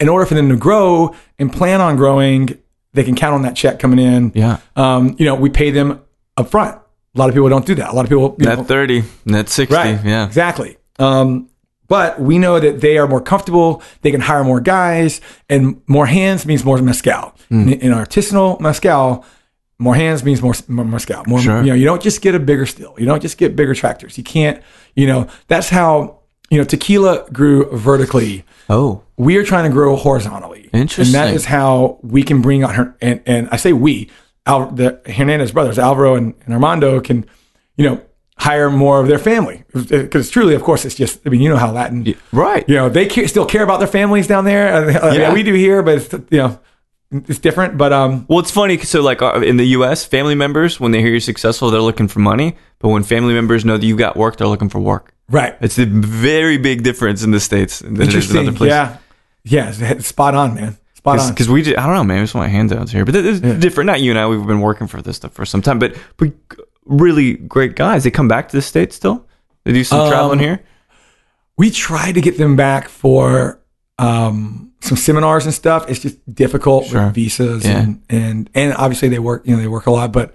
in order for them to grow and plan on growing, they can count on that check coming in Yeah. um, you know, we pay them up front. A lot of people don't do that. A lot of people, you know, Net 30, net 60. right? Yeah. exactly. Um, But we know that they are more comfortable. They can hire more guys, and more hands means more mezcal. Hmm. In, in artisanal mezcal, more hands means more, more mezcal. More, Sure. you know, you don't just get a bigger still. You don't just get bigger tractors. You can't, you know, that's how, you know, tequila grew vertically. Oh, We are trying to grow horizontally. Interesting. And that is how we can bring on her. And, and I say we, Al, the Hernandez brothers, Alvaro and, and Armando can, you know, hire more of their family. Because truly, of course, it's just, I mean, you know how Latin, right. you know, they care, still care about their families down there. Uh, Yeah. yeah. we do here, but it's, you know, it's different. But, um, Well, it's funny. So, like uh, in the U.S., family members, when they hear you're successful, they're looking for money. But when family members know that you've got work, they're looking for work. right. It's a very big difference in the states than it is in other Interesting. places. Yeah. Yeah. Spot on, man. Spot on. Because we did, I don't know, man. We just want handouts here, but it's different. Not you and I. We've been working for this stuff for some time, but but really great guys. They come back to the states still. They do some Um, traveling here. we tried to get them back for um, some seminars and stuff. It's just difficult Sure. with visas Yeah. and, and and obviously they work you know they work a lot, but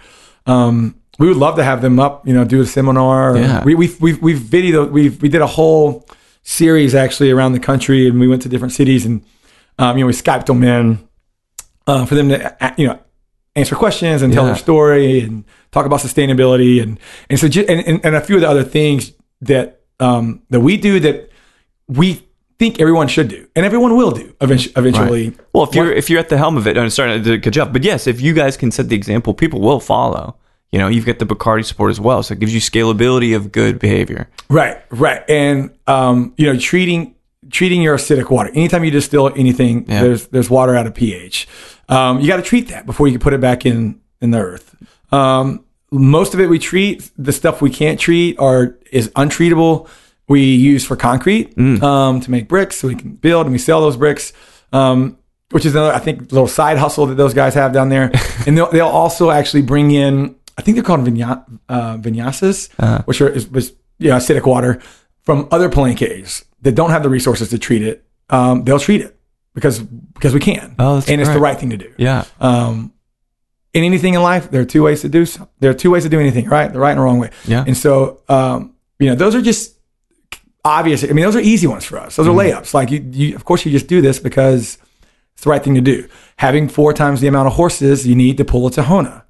um, we would love to have them up. You know, do a seminar. Yeah. We we we we've video we we did a whole series actually around the country, and we went to different cities and um, you know we skyped them in uh, for them to you know answer questions and tell Yeah. their story and talk about sustainability and and so ju- and, and, and a few of the other things that um, that we do that we think everyone should do and everyone will do eventually. eventually. Well, if you're if you're at the helm of it, I'm did a good job. But yes, if you guys can set the example, people will follow. You know, you've got the Bacardi support as well, so it gives you scalability of good behavior. Right, right, and um, you know treating treating your acidic water. Anytime you distill anything, Yeah. there's there's water out of pH. Um, you got to treat that before you can put it back in in the earth. Um, most of it we treat. The stuff we can't treat or is untreatable. We use for concrete um, to make bricks, so we can build and we sell those bricks. Um, which is another, I think, little side hustle that those guys have down there. and they'll, they'll also actually bring in, I think they're called vinya, uh, vinyasas, which are is, yeah acidic water from other palenques that don't have the resources to treat it. Um, they'll treat it because because we can, Oh, and it's the right thing to do. Yeah, Um, in anything in life, there are two ways to do. So, there are two ways to do anything, right? The right and the wrong way. Yeah. And so, um, you know, those are just obvious. I mean, those are easy ones for us. Those Mm-hmm. are layups. Like you, you, of course, you just do this because it's the right thing to do. Having four times the amount of horses you need to pull a Tahona.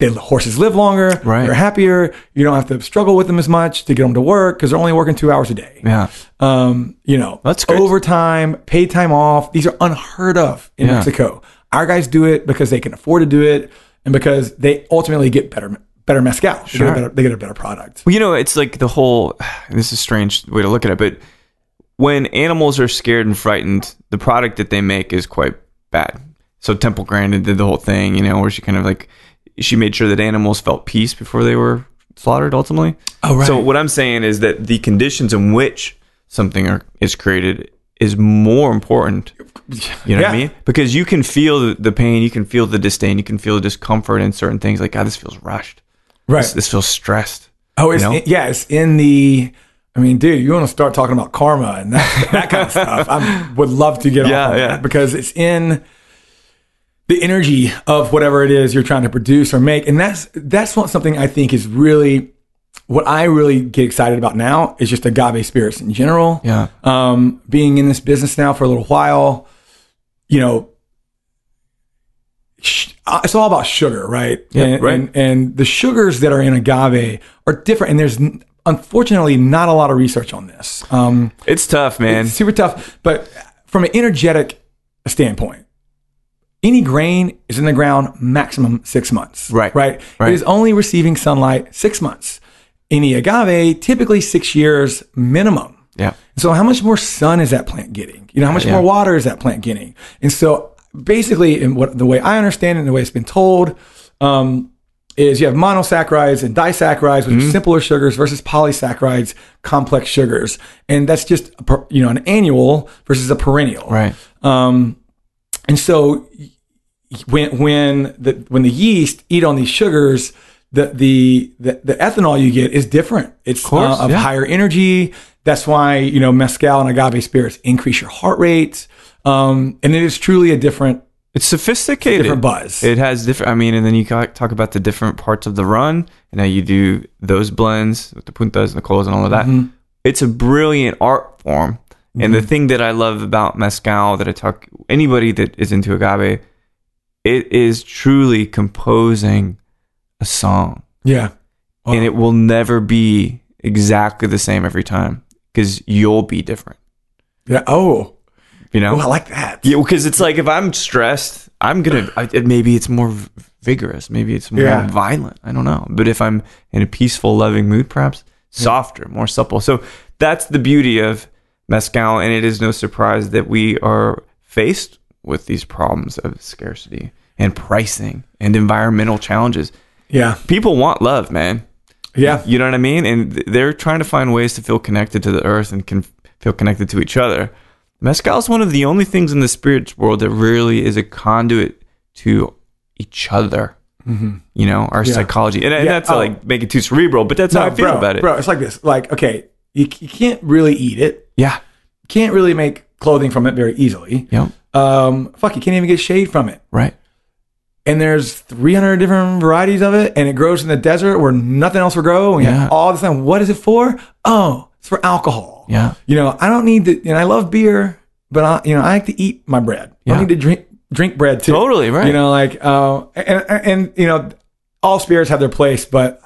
The horses live longer. Right. They're happier. You don't have to struggle with them as much to get them to work because they're only working two hours a day. yeah. Um, you know, That's great. overtime, paid time off. These are unheard of in Yeah. Mexico. Our guys do it because they can afford to do it and because they ultimately get better better mezcal. They, Sure. get a better, they get a better product. Well, you know, it's like the whole. This is a strange way to look at it, but when animals are scared and frightened, the product that they make is quite bad. So Temple Grandin did the whole thing, you know, where she kind of like she made sure that animals felt peace before they were slaughtered. Ultimately, Oh, right. So what I'm saying is that the conditions in which something are, is created is more important. You know what I mean? Because you can feel the, the pain, you can feel the disdain, you can feel the discomfort in certain things. Like, God, this feels rushed. Right. This, this feels stressed. oh, it's, you know? in- yeah, it's in the. I mean, dude, you want to start talking about karma and that, that kind of stuff. I would love to get Yeah, off on yeah. that because it's in the energy of whatever it is you're trying to produce or make, and that's that's what something I think is really what I really get excited about now is just agave spirits in general. Yeah. Um, being in this business now for a little while, you know, uh, it's all about sugar, right? Yeah, and, right. And, and the sugars that are in agave are different, and there's unfortunately not a lot of research on this. Um, It's tough, man. it's super tough, but from an energetic standpoint, any grain is in the ground maximum six months. Right. Right. Right. It is only receiving sunlight six months. Any agave, typically six years minimum. yeah. So how much more sun is that plant getting? You know, how much Yeah. more water is that plant getting? And so basically, in what the way I understand it and the way it's been told, um, is you have monosaccharides and disaccharides, Mm-hmm. which are simpler sugars, versus polysaccharides, complex sugars, and that's just you know an annual versus a perennial. Right. Um, and so when when the when the yeast eat on these sugars, the the the, the ethanol you get is different. It's course, uh, of yeah. higher energy. That's why you know mezcal and agave spirits increase your heart rate, um, and it is truly a different It's sophisticated. different buzz. It has different. I mean, and then you talk about the different parts of the run and how you do those blends with the puntas and the colas and all of that. Mm-hmm. it's a brilliant art form. And the thing that I love about mezcal that I talk anybody that is into agave, it is truly composing a song, Yeah. Oh. and it will never be exactly the same every time because you'll be different. Yeah. Oh, You know, oh, I like that. Yeah, because it's like if I'm stressed, I'm gonna. I, maybe it's more vigorous. Maybe it's more Yeah. violent. I don't know. But if I'm in a peaceful, loving mood, perhaps softer, more supple. So that's the beauty of mezcal, and it is no surprise that we are faced with these problems of scarcity and pricing and environmental challenges. Yeah. People want love, man. Yeah. You know what I mean? And they're trying to find ways to feel connected to the earth and can feel connected to each other. Mezcal is one of the only things in the spirits world that really is a conduit to each other. Mm-hmm. You know, our Yeah. psychology. And, Yeah. that's Oh. like make it too cerebral, but that's how I feel bro, about it. Bro, it's like this. Like, okay, you, you can't really eat it. Yeah. Can't really make clothing from it very easily. Yep. Um, fuck, you can't even get shade from it. Right. And there's 300 different varieties of it, and it grows in the desert where nothing else will grow. And Yeah. all the time. What is it for? Oh, it's for alcohol. Yeah. You know, I don't need to. And I love beer, but I, you know, I like to eat my bread. I need to drink drink bread too. Totally, right. You know, like, uh, and, and and you know, all spirits have their place, but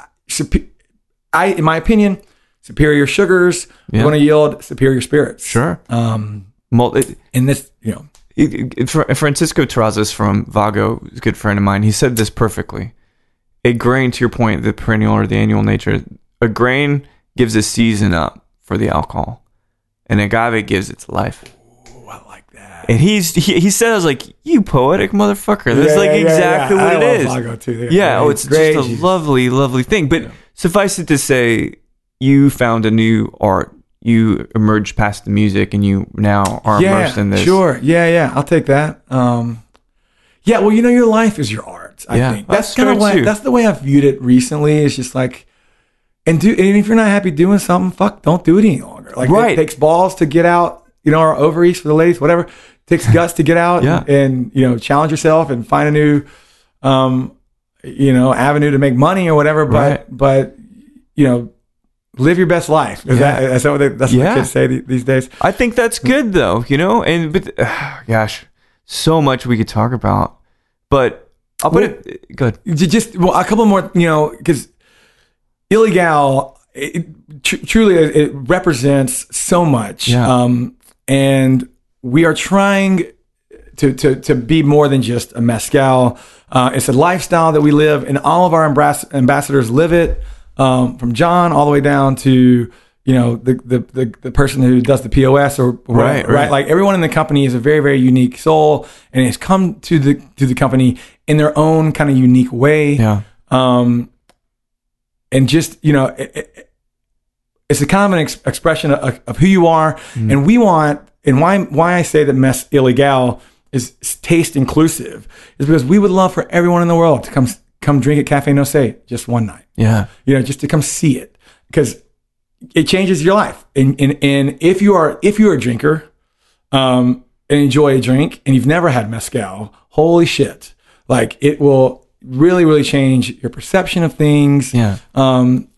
I, in my opinion, superior sugars Yeah. going to yield superior spirits. Sure. Um, Mul- it- in this, you know, it- it- Fra- Francisco Terrazas from Vago, a good friend of mine, he said this perfectly. A grain, to your point, the perennial or the annual nature, a grain gives a season up for the alcohol, and agave gives its life. ooh, I like that. And he's he, he said, "I was like, you poetic motherfucker. That's Yeah, like yeah, exactly yeah. what I it is. Vago too. Yeah, oh, it's great just a lovely, lovely thing. But suffice it to say, you found a new art. You emerged past the music, and you now are immersed in this. Sure. Yeah, yeah. I'll take that. Um, yeah. Well, you know, your life is your art. I Yeah, think that's that's kind of too. That's the way I've viewed it recently. It's just like, and do. And if you're not happy doing something, fuck, don't do it any longer. Like, Right. it takes balls to get out. You know, our ovaries for the ladies, whatever. It takes guts to get out. Yeah. And, and you know, challenge yourself and find a new, um, you know, avenue to make money or whatever. But Right. but you know. Live your best life. Is Yeah. that, is that what they, that's Yeah. what kids say these days? I think that's good though, you know. And but gosh, so much we could talk about. But I'll put Well- it good. Just well, a couple more, you know, because Ilegal it, tr- truly it, it represents so much, Yeah. um, and we are trying to to to be more than just a mezcal. Uh, it's a lifestyle that we live, and all of our ambas- ambassadors live it. Um, from John all the way down to you know the the the, the person who does the POS or Right, right, right. Like everyone in the company is a very very unique soul, and has come to the to the company in their own kind of unique way Yeah, um, and just you know, it, it, it's a kind of an ex- expression of, of who you are, Mm. and we want, and why why I say that mess Ilegal is, is taste inclusive is because we would love for everyone in the world to come come drink at Cafe No Sé just one night, yeah, you know, just to come see it because it changes your life, and and and if you are if you're a drinker, um, and enjoy a drink, and you've never had mezcal, holy shit! Like it will really, really change your perception of things. yeah. Um,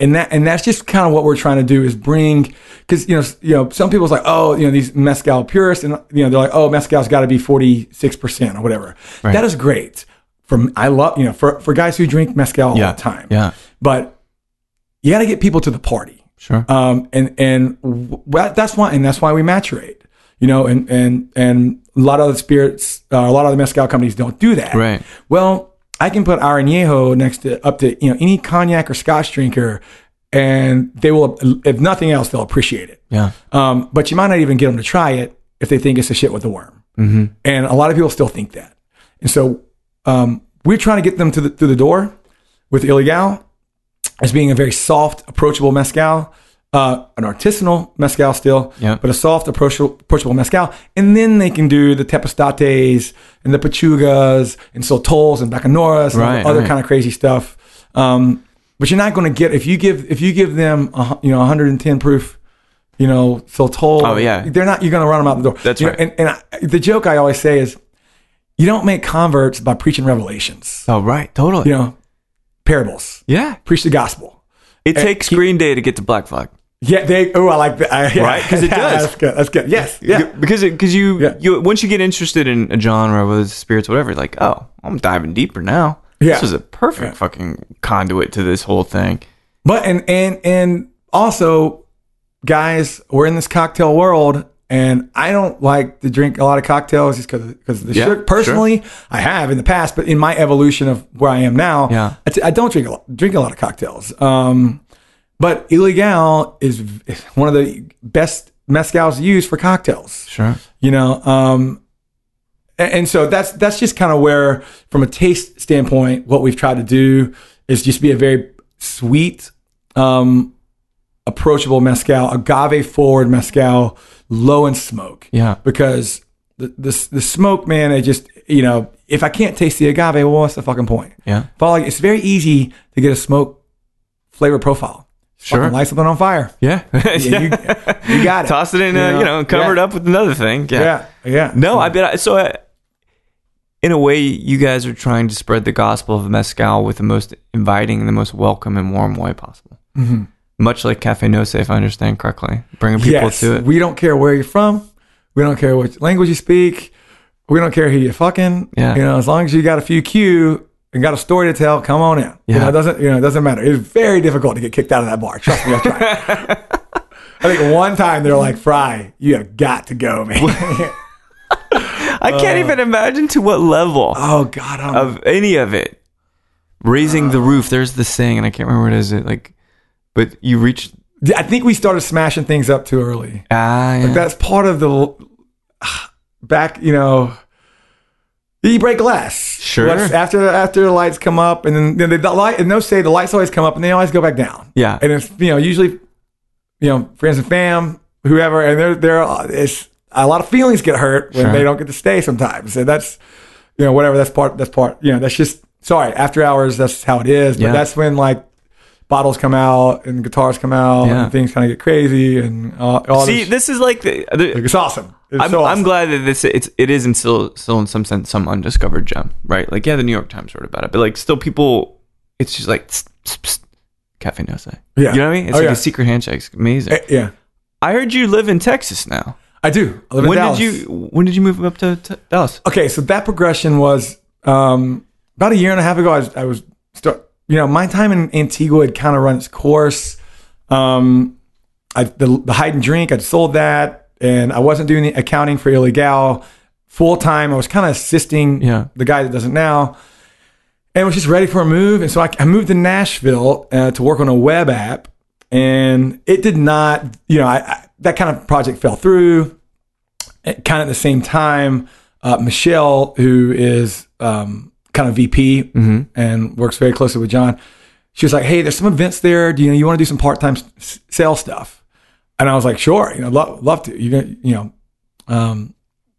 and that and that's just kind of what we're trying to do is bring because you know you know some people's like oh you know these mezcal purists and you know they're like oh mezcal's got to be forty six percent or whatever. Right. That is great. From I love you know for for guys who drink mezcal all Yeah, the time. yeah. But you got to get people to the party. Sure. Um, and and w- that's why and that's why we maturate. You know, and and and a lot of the spirits, uh, a lot of the mezcal companies don't do that. Right. Well, I can put Añejo next to up to you know any cognac or Scotch drinker, and they will, if nothing else, they'll appreciate it. yeah, Um, but you might not even get them to try it if they think it's a shit with a worm. Mm-hmm. And a lot of people still think that. And so um, we're trying to get them to the, through the door with Ilegal as being a very soft, approachable mezcal, uh, an artisanal mezcal still, but a soft, approachable, approachable mezcal. And then they can do the tepextates and the pechugas and sotols and bacanoras and Right, other right. kind of crazy stuff. Um, but you're not going to get if you give if you give them a, you know 110 proof you know, Sotol. Oh, yeah. They're not, you're going to run them out the door. That's You know, right. and and I, the joke I always say is, you don't make converts by preaching revelations, Oh, right. Totally. you know, parables. Yeah. Preach the gospel. It Uh, takes keep- Green Day to get to Black Flag. Yeah, they. Oh, I like that. I, yeah. Right? 'Cause it does. That's good. That's good. Yes. Yeah. because because you Yeah. you once you get interested in a genre, whether it's spirits, whatever, like oh, I'm diving deeper now. Yeah. This is a perfect Yeah. fucking conduit to this whole thing. But and and and also, guys, we're in this cocktail world, and I don't like to drink a lot of cocktails just because because the Yeah, sugar. Personally, I have in the past, but in my evolution of where I am now, Yeah. I, t- I don't drink a lot, drink a lot of cocktails. Um, but Ilegal is v- one of the best mezcals used for cocktails. Sure. you know um and, and so that's that's just kind of where from a taste standpoint what we've tried to do is just be a very sweet um approachable mezcal agave forward mezcal low in smoke Yeah. because the, the the smoke man it just you know if i can't taste the agave well what's the fucking point Yeah. but like it's very easy to get a smoke flavor profile Sure. Fucking light something on fire Yeah. Yeah, you, you got it Toss it in, uh, you know, and cover it up with another thing. Yeah. yeah yeah No, I bet. I, so, uh, in a way, you guys are trying to spread the gospel of mezcal with the most inviting and the most welcome and warm way possible. Mm-hmm. Much like Cafe No if I understand correctly, bringing people yes, to it. We don't care where you're from. We don't care what language you speak. We don't care who you're fucking. Yeah. You know, as long as you got a few Q and got a story to tell, come on in. You Yeah. know, it doesn't you know, it doesn't matter. It's very difficult to get kicked out of that bar. Trust me, I've tried. I think one time they're like, Fry, you have got to go, man. I can't even uh, imagine to what level oh God, I'm, of any of it. Raising uh. the roof. There's the saying, and I can't remember what it is. It like, but you reach. I think we started smashing things up too early. Ah, yeah. That's part of the back, you know. You break glass. Sure. Let's- after after the lights come up, and then, then the, the light, and those say the lights always come up, and they always go back down. yeah. And it's you know usually, you know, friends and fam, whoever, and they're they're it's a lot of feelings get hurt when Sure. they don't get to stay sometimes, and that's you know whatever that's part that's part you know that's just sorry after hours that's how it is, but Yeah. that's when like bottles come out and guitars come out Yeah. and things kind of get crazy and uh, all See, this. this is like the. the Like, it's awesome. It's I'm, so awesome. I'm glad that this it's it is in still still in some sense some undiscovered gem, right? Like yeah, the New York Times wrote about it, but like still people, it's just like psst, psst, psst, Cafe No Sé. Yeah. you know what I mean? It's Oh, like yeah. a secret handshake. It's amazing. Eh, yeah, I heard you live in Texas now. I do. I live in When did you when did you move up to, to Dallas? Okay, so that progression was um, about a year and a half ago. I was, I was you know, my time in Antigua had kind of run its course. Um, I, the, the hide and drink, I'd sold that, and I wasn't doing the accounting for Ilegal full time. I was kind of assisting Yeah. the guy that does it now, and was just ready for a move. And so I, I moved to Nashville uh, to work on a web app, and it did not, you know, I, I, that kind of project fell through kind of at the same time, uh, Michelle, who is um, kind of VP and works very closely with John, she was like, "Hey, there's some events there. Do you know you want to do some part time s- sales stuff?" And I was like, "Sure, you know, love, love to. You you know, um,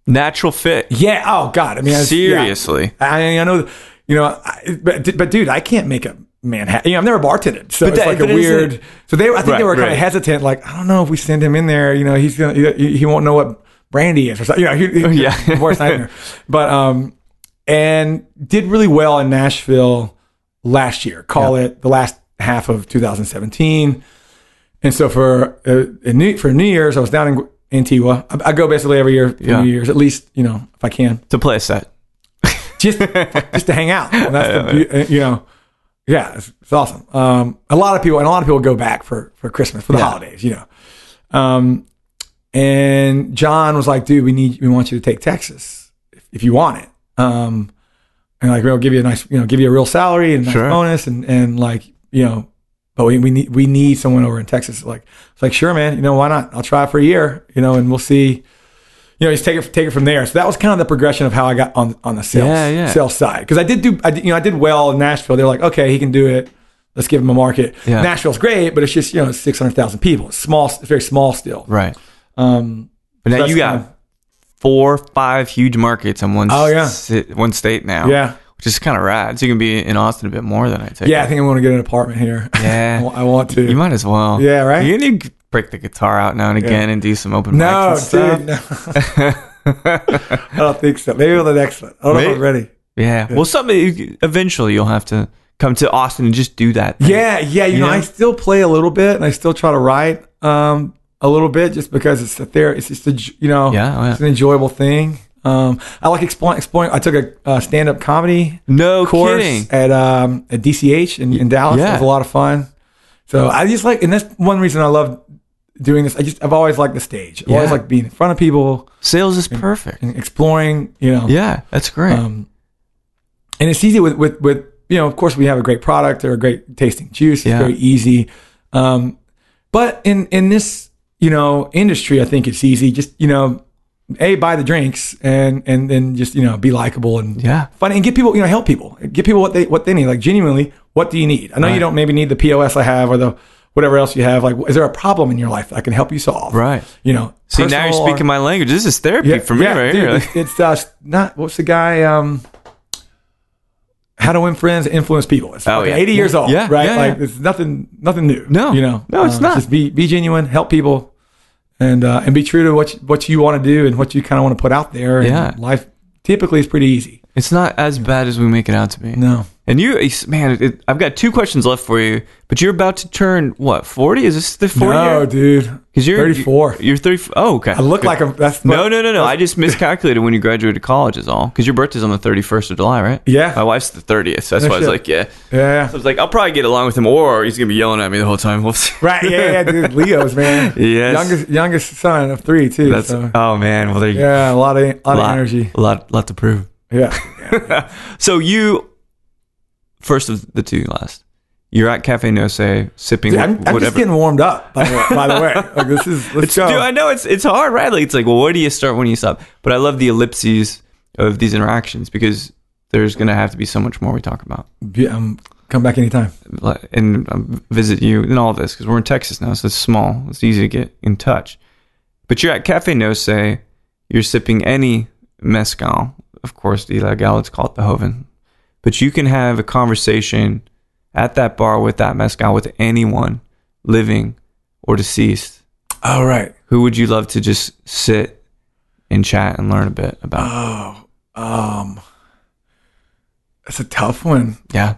Natural fit. yeah. Oh God, I mean, I was- yeah. Seriously. I, I know, you know, I, but but dude, I can't make a Manhattan. You know, I've never bartended, so But it's that- like a weird. So they, I think Right, they were kind right. of hesitant. Like, I don't know if we send him in there. You know, he's gonna he, he won't know what brandy is or something. You know, he, he, Yeah. worst nightmare. But um, and did really well in Nashville last year. Call it the last half of 2017. And so for uh, New, for New Year's, I was down in Antigua. I, I go basically every year for Yeah. New Year's, at least you know if I can To play a set. just just to hang out. And that's the, you know, yeah, it's, it's awesome. Um, a lot of people and a lot of people go back for for Christmas for the Yeah. holidays, you know. Um, and John was like, "Dude, we need we want you to take Texas if, if you want it." Um, and like we'll give you a nice, you know, give you a real salary and a nice Sure. bonus, and and like you know, but we we need we need someone over in Texas. Like it's like sure, man, you know why not? I'll try it for a year, you know, and we'll see. You know, just take it take it from there. So that was kind of the progression of how I got on on the sales Yeah, yeah. sales side because I did do I did, you know I did well in Nashville. They're like, okay, he can do it. Let's give him a market. Yeah. Nashville's great, but it's just you know six hundred thousand people. It's small, it's very small still. Right. Um, But now you got four, five huge markets in one. Oh, yeah. si- one state now. Yeah. which is kind of rad. So you can be in Austin a bit more than I take. yeah, I think I'm going to get an apartment here. Yeah. I wa- I want to. you might as well. Yeah, right? You need to break the guitar out now and again and do some open no, mics and dude, stuff. no. I don't think so. Maybe on the next one. I don't know if Maybe. I'm ready. Yeah. Well, something eventually you'll have to come to Austin and just do that. thing. Yeah, yeah. You know, Yeah. I still play a little bit, and I still try to write. um, a little bit just because it's a there. It's just a you know Yeah, oh, yeah. it's an enjoyable thing. Um, I like exploring. exploring I took a uh, stand up comedy No course kidding. at um, at DCH in, in Dallas. yeah. It was a lot of fun. So I just like, and that's one reason I love doing this. I just I've always liked the stage. I've always like being in front of people Sales is perfect. and exploring. You know, Yeah, that's great. um, and it's easy with, with, with, you know, of course we have a great product or a great tasting juice. It's Yeah. very easy. Um, but in, in this, you know, industry, I think it's easy. Just, you know, a buy the drinks and, and then just, you know, be likable and Yeah. funny and get people, you know, help people, get people what they, what they need. Like genuinely, what do you need? I know you don't maybe need the POS I have or the, whatever else you have. Like, is there a problem in your life that I can help you solve? Right. You know, See, now you're personal or- speaking my language. This is therapy for me right dude, here. It's, it's uh, not what's the guy? Um, how to win friends, influence people. It's Oh, fucking yeah. 80 years old, Yeah, right? yeah, like it's nothing, nothing new. No. you know, No, it's Uh, not. Just be be genuine, help people, and uh, and be true to what you, what you want to do and what you kind of want to put out there. And Yeah. life typically is pretty easy. It's not as bad as we make it out to be. No, And you, man, it, I've got two questions left for you. But you're about to turn what? Forty? Is this the forty? no, dude. because you're 34. You're thirty. Oh, okay. I look like a that's No, no, no, no. I just miscalculated when you graduated college, is all. Because your birthday's on the 31st of July, right? Yeah. My wife's the 30th. So that's No why I was like, yeah. Yeah, So I was like, I'll probably get along with him, or he's going to be yelling at me the whole time. We'll see. right. Yeah, yeah, dude. Leo's man. Yes. youngest youngest son of three too. That's, so. oh, man. Well, there you yeah, a lot of a lot, lot, of energy. A lot, lot to prove. Yeah, So you, first of the two last, you're at Cafe No Sé sipping Dude, I'm, I'm just getting warmed up. By the way, by the way. like this is let's go. Dude, I know it's it's hard, right? Like it's like, well, where do you start? When do you stop? But I love the ellipses of these interactions because there's gonna have to be so much more we talk about, Be- um, come back anytime. And um, visit you and all this because we're in Texas now, so it's small. It's easy to get in touch. But you're at Cafe No Sé. You're sipping any mezcal, of course, the Ilegal, it's called the Joven. But you can have a conversation at that bar with that mezcal with anyone, living or deceased. All right. Who would you love to just sit and chat and learn a bit about? Oh, um, that's a tough one. yeah.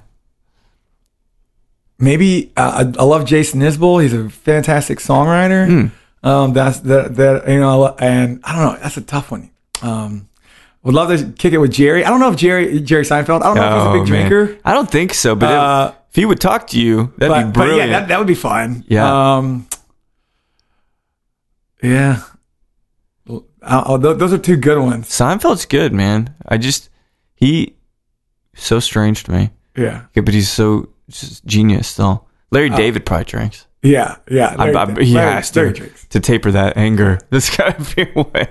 Maybe uh, I, I love Jason Isbell. He's a fantastic songwriter. Hmm. Um, that's that that you know, and I don't know. That's a tough one. Um, would love to kick it with Jerry. I don't know if Jerry Jerry Seinfeld. I don't know if he's a big Oh, man. drinker. I don't think so, but Uh, if, if he would talk to you, that'd but, be but brilliant. yeah, that, that would be fun. Yeah. Um, yeah. Uh, uh, th- those are two good ones. Seinfeld's good, man. I just he so strange to me. Yeah. Yeah, but he's so just genius still. Larry David probably drinks. Yeah. Yeah. I, Larry- I, he Larry- has to to taper that anger. This gotta be a way.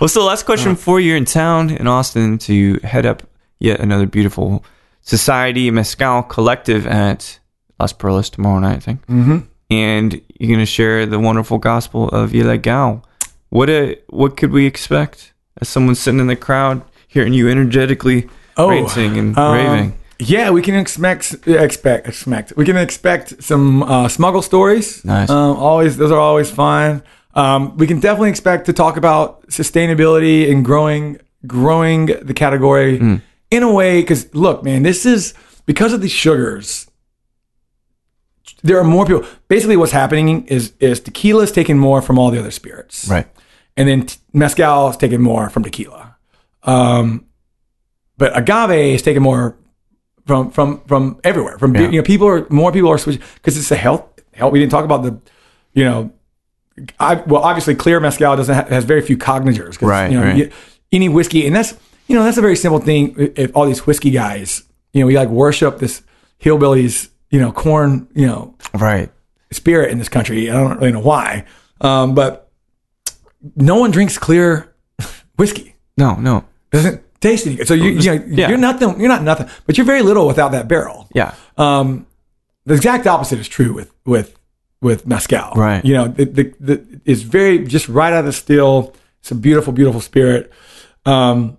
Well, so last question for you. You're in town in Austin to head up yet another beautiful society mezcal collective at Las Perlas tomorrow night, I think. Mm-hmm. And you're gonna share the wonderful gospel of Ilegal. What a what could we expect as someone sitting in the crowd hearing you energetically Oh, and um, raving? Yeah, we can expect expect expect. We can expect some uh, smuggle stories. Nice. Um, always, those are always fun. Um, we can definitely expect to talk about sustainability and growing growing the category Hmm. in a way. Because look, man, this is because of the sugars. There are more people. Basically, what's happening is is tequila is taking more from all the other spirits, Right. and then t- mezcal is taking more from tequila. Um, but agave is taking more from from from everywhere. From Yeah. you know, people are more people are switching because it's a health health. We didn't talk about the, you know, I well obviously clear mezcal doesn't ha- has very few congeners. 'cause, Right, You know, right. you- any whiskey, and that's you know that's a very simple thing. If all these whiskey guys, you know, we like worship this hillbillies, you know, corn, you know, Right. spirit in this country. I don't really know why, um, but no one drinks clear whiskey No, no. doesn't taste any good. So you, you know, Yeah. you're nothing. You're not nothing, but you're very little without that barrel. Yeah. Um, the exact opposite is true with with with mezcal. Right. You know, the, the, the it's very just right out of the still. It's a beautiful, beautiful spirit. Um,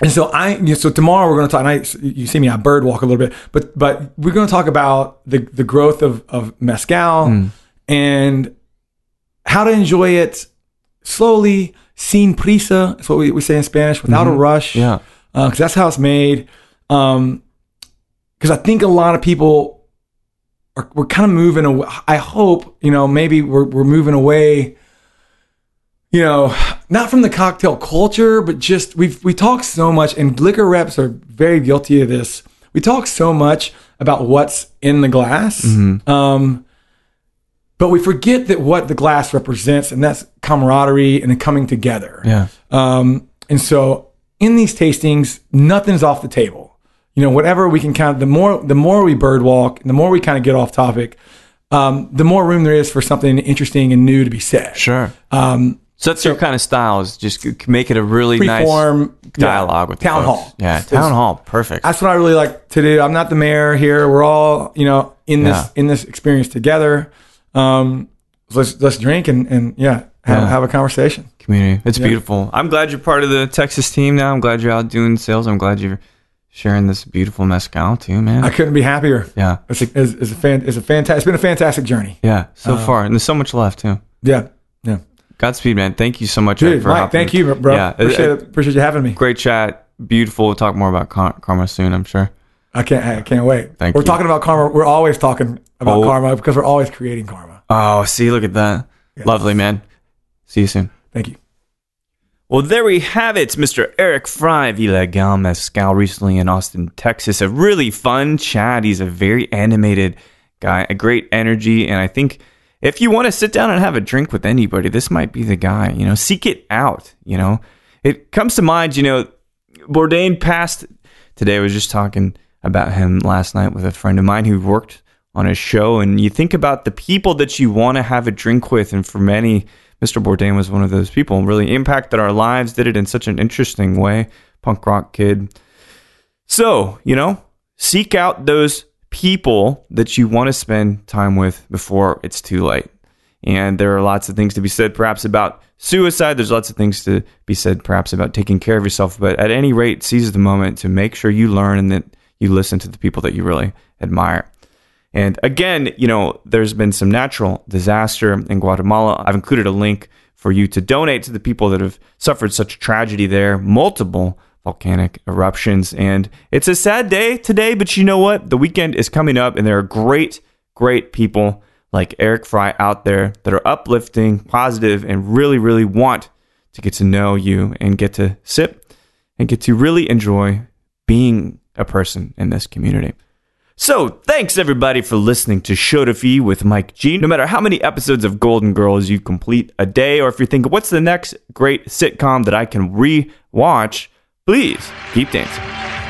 and so I, you know, so tomorrow we're going to talk. And I, you see me, I bird walk a little bit, but but we're going to talk about the the growth of of mezcal Hmm. and how to enjoy it slowly, sin prisa. That's what we, we say in Spanish, without a rush Mm-hmm. Yeah. because that's how it's made. Because I think a lot of people are we're kind of moving away. I hope you know maybe we're we're moving away. You know, not from the cocktail culture, but just we've we talk so much, and liquor reps are very guilty of this. We talk so much about what's in the glass, um, but we forget that what the glass represents, and that's camaraderie and coming together. Yeah. Um, and so in these tastings, nothing's off the table. You know, whatever we can kind of the more the more we bird walk, the more we kind of get off topic, um, the more room there is for something interesting and new to be said. Sure. Um, So that's your kind of style is just make it a really nice Freeform dialogue with town folks. hall. Yeah, It's- town hall. Perfect. That's what I really like to do. I'm not the mayor here. We're all you know in this Yeah. in this experience together. Um, let's let's drink and and yeah have, Yeah. have a conversation. community. It's beautiful. I'm glad you're part of the Texas team now. I'm glad you're out doing sales. I'm glad you're sharing this beautiful mezcal too, man. I couldn't be happier. yeah. It's a, it's, it's a fan. It's a fantastic. It's been a fantastic journey. Yeah. So Uh, far. And there's so much left too. Yeah. Yeah. Godspeed, man. Thank you so much Dude, for Mike, thank you, bro. Yeah. appreciate Uh, it. Appreciate you having me. Great chat. Beautiful. We'll talk more about karma soon, I'm sure. I can't. I can't wait. Thank we're you. talking about karma. We're always talking about Oh. karma because we're always creating karma. Oh, see, look at that. Lovely, man. See you soon. Thank you. Well, there we have it. Mr. Eric Fry, Ilegal Mezcal, recently in Austin, Texas. A really fun chat. He's a very animated guy, a great energy. And I think if you want to sit down and have a drink with anybody, this might be the guy. You know, seek it out. You know, it comes to mind, you know, Bourdain passed today. I was just talking about him last night with a friend of mine who worked on his show. And you think about the people that you want to have a drink with. And for many, Mr. Bourdain was one of those people and really impacted our lives, did it in such an interesting way. Punk rock kid. So, you know, seek out those people that you want to spend time with before it's too late. And there are lots of things to be said, perhaps about suicide. There's lots of things to be said, perhaps about taking care of yourself. But at any rate, seize the moment to make sure you learn and that you listen to the people that you really admire. And again, you know, there's been some natural disaster in Guatemala. I've included a link for you to donate to the people that have suffered such tragedy there, multiple volcanic eruptions. And it's a sad day today, but you know what? The weekend is coming up, and there are great, great people like Eric Fry out there that are uplifting, positive, and really, really want to get to know you and get to sip and get to really enjoy being a person in this community. So, thanks everybody for listening to Show to Fee with Mike G. No matter how many episodes of Golden Girls you complete a day, or if you're thinking, what's the next great sitcom that I can re watch, please keep dancing.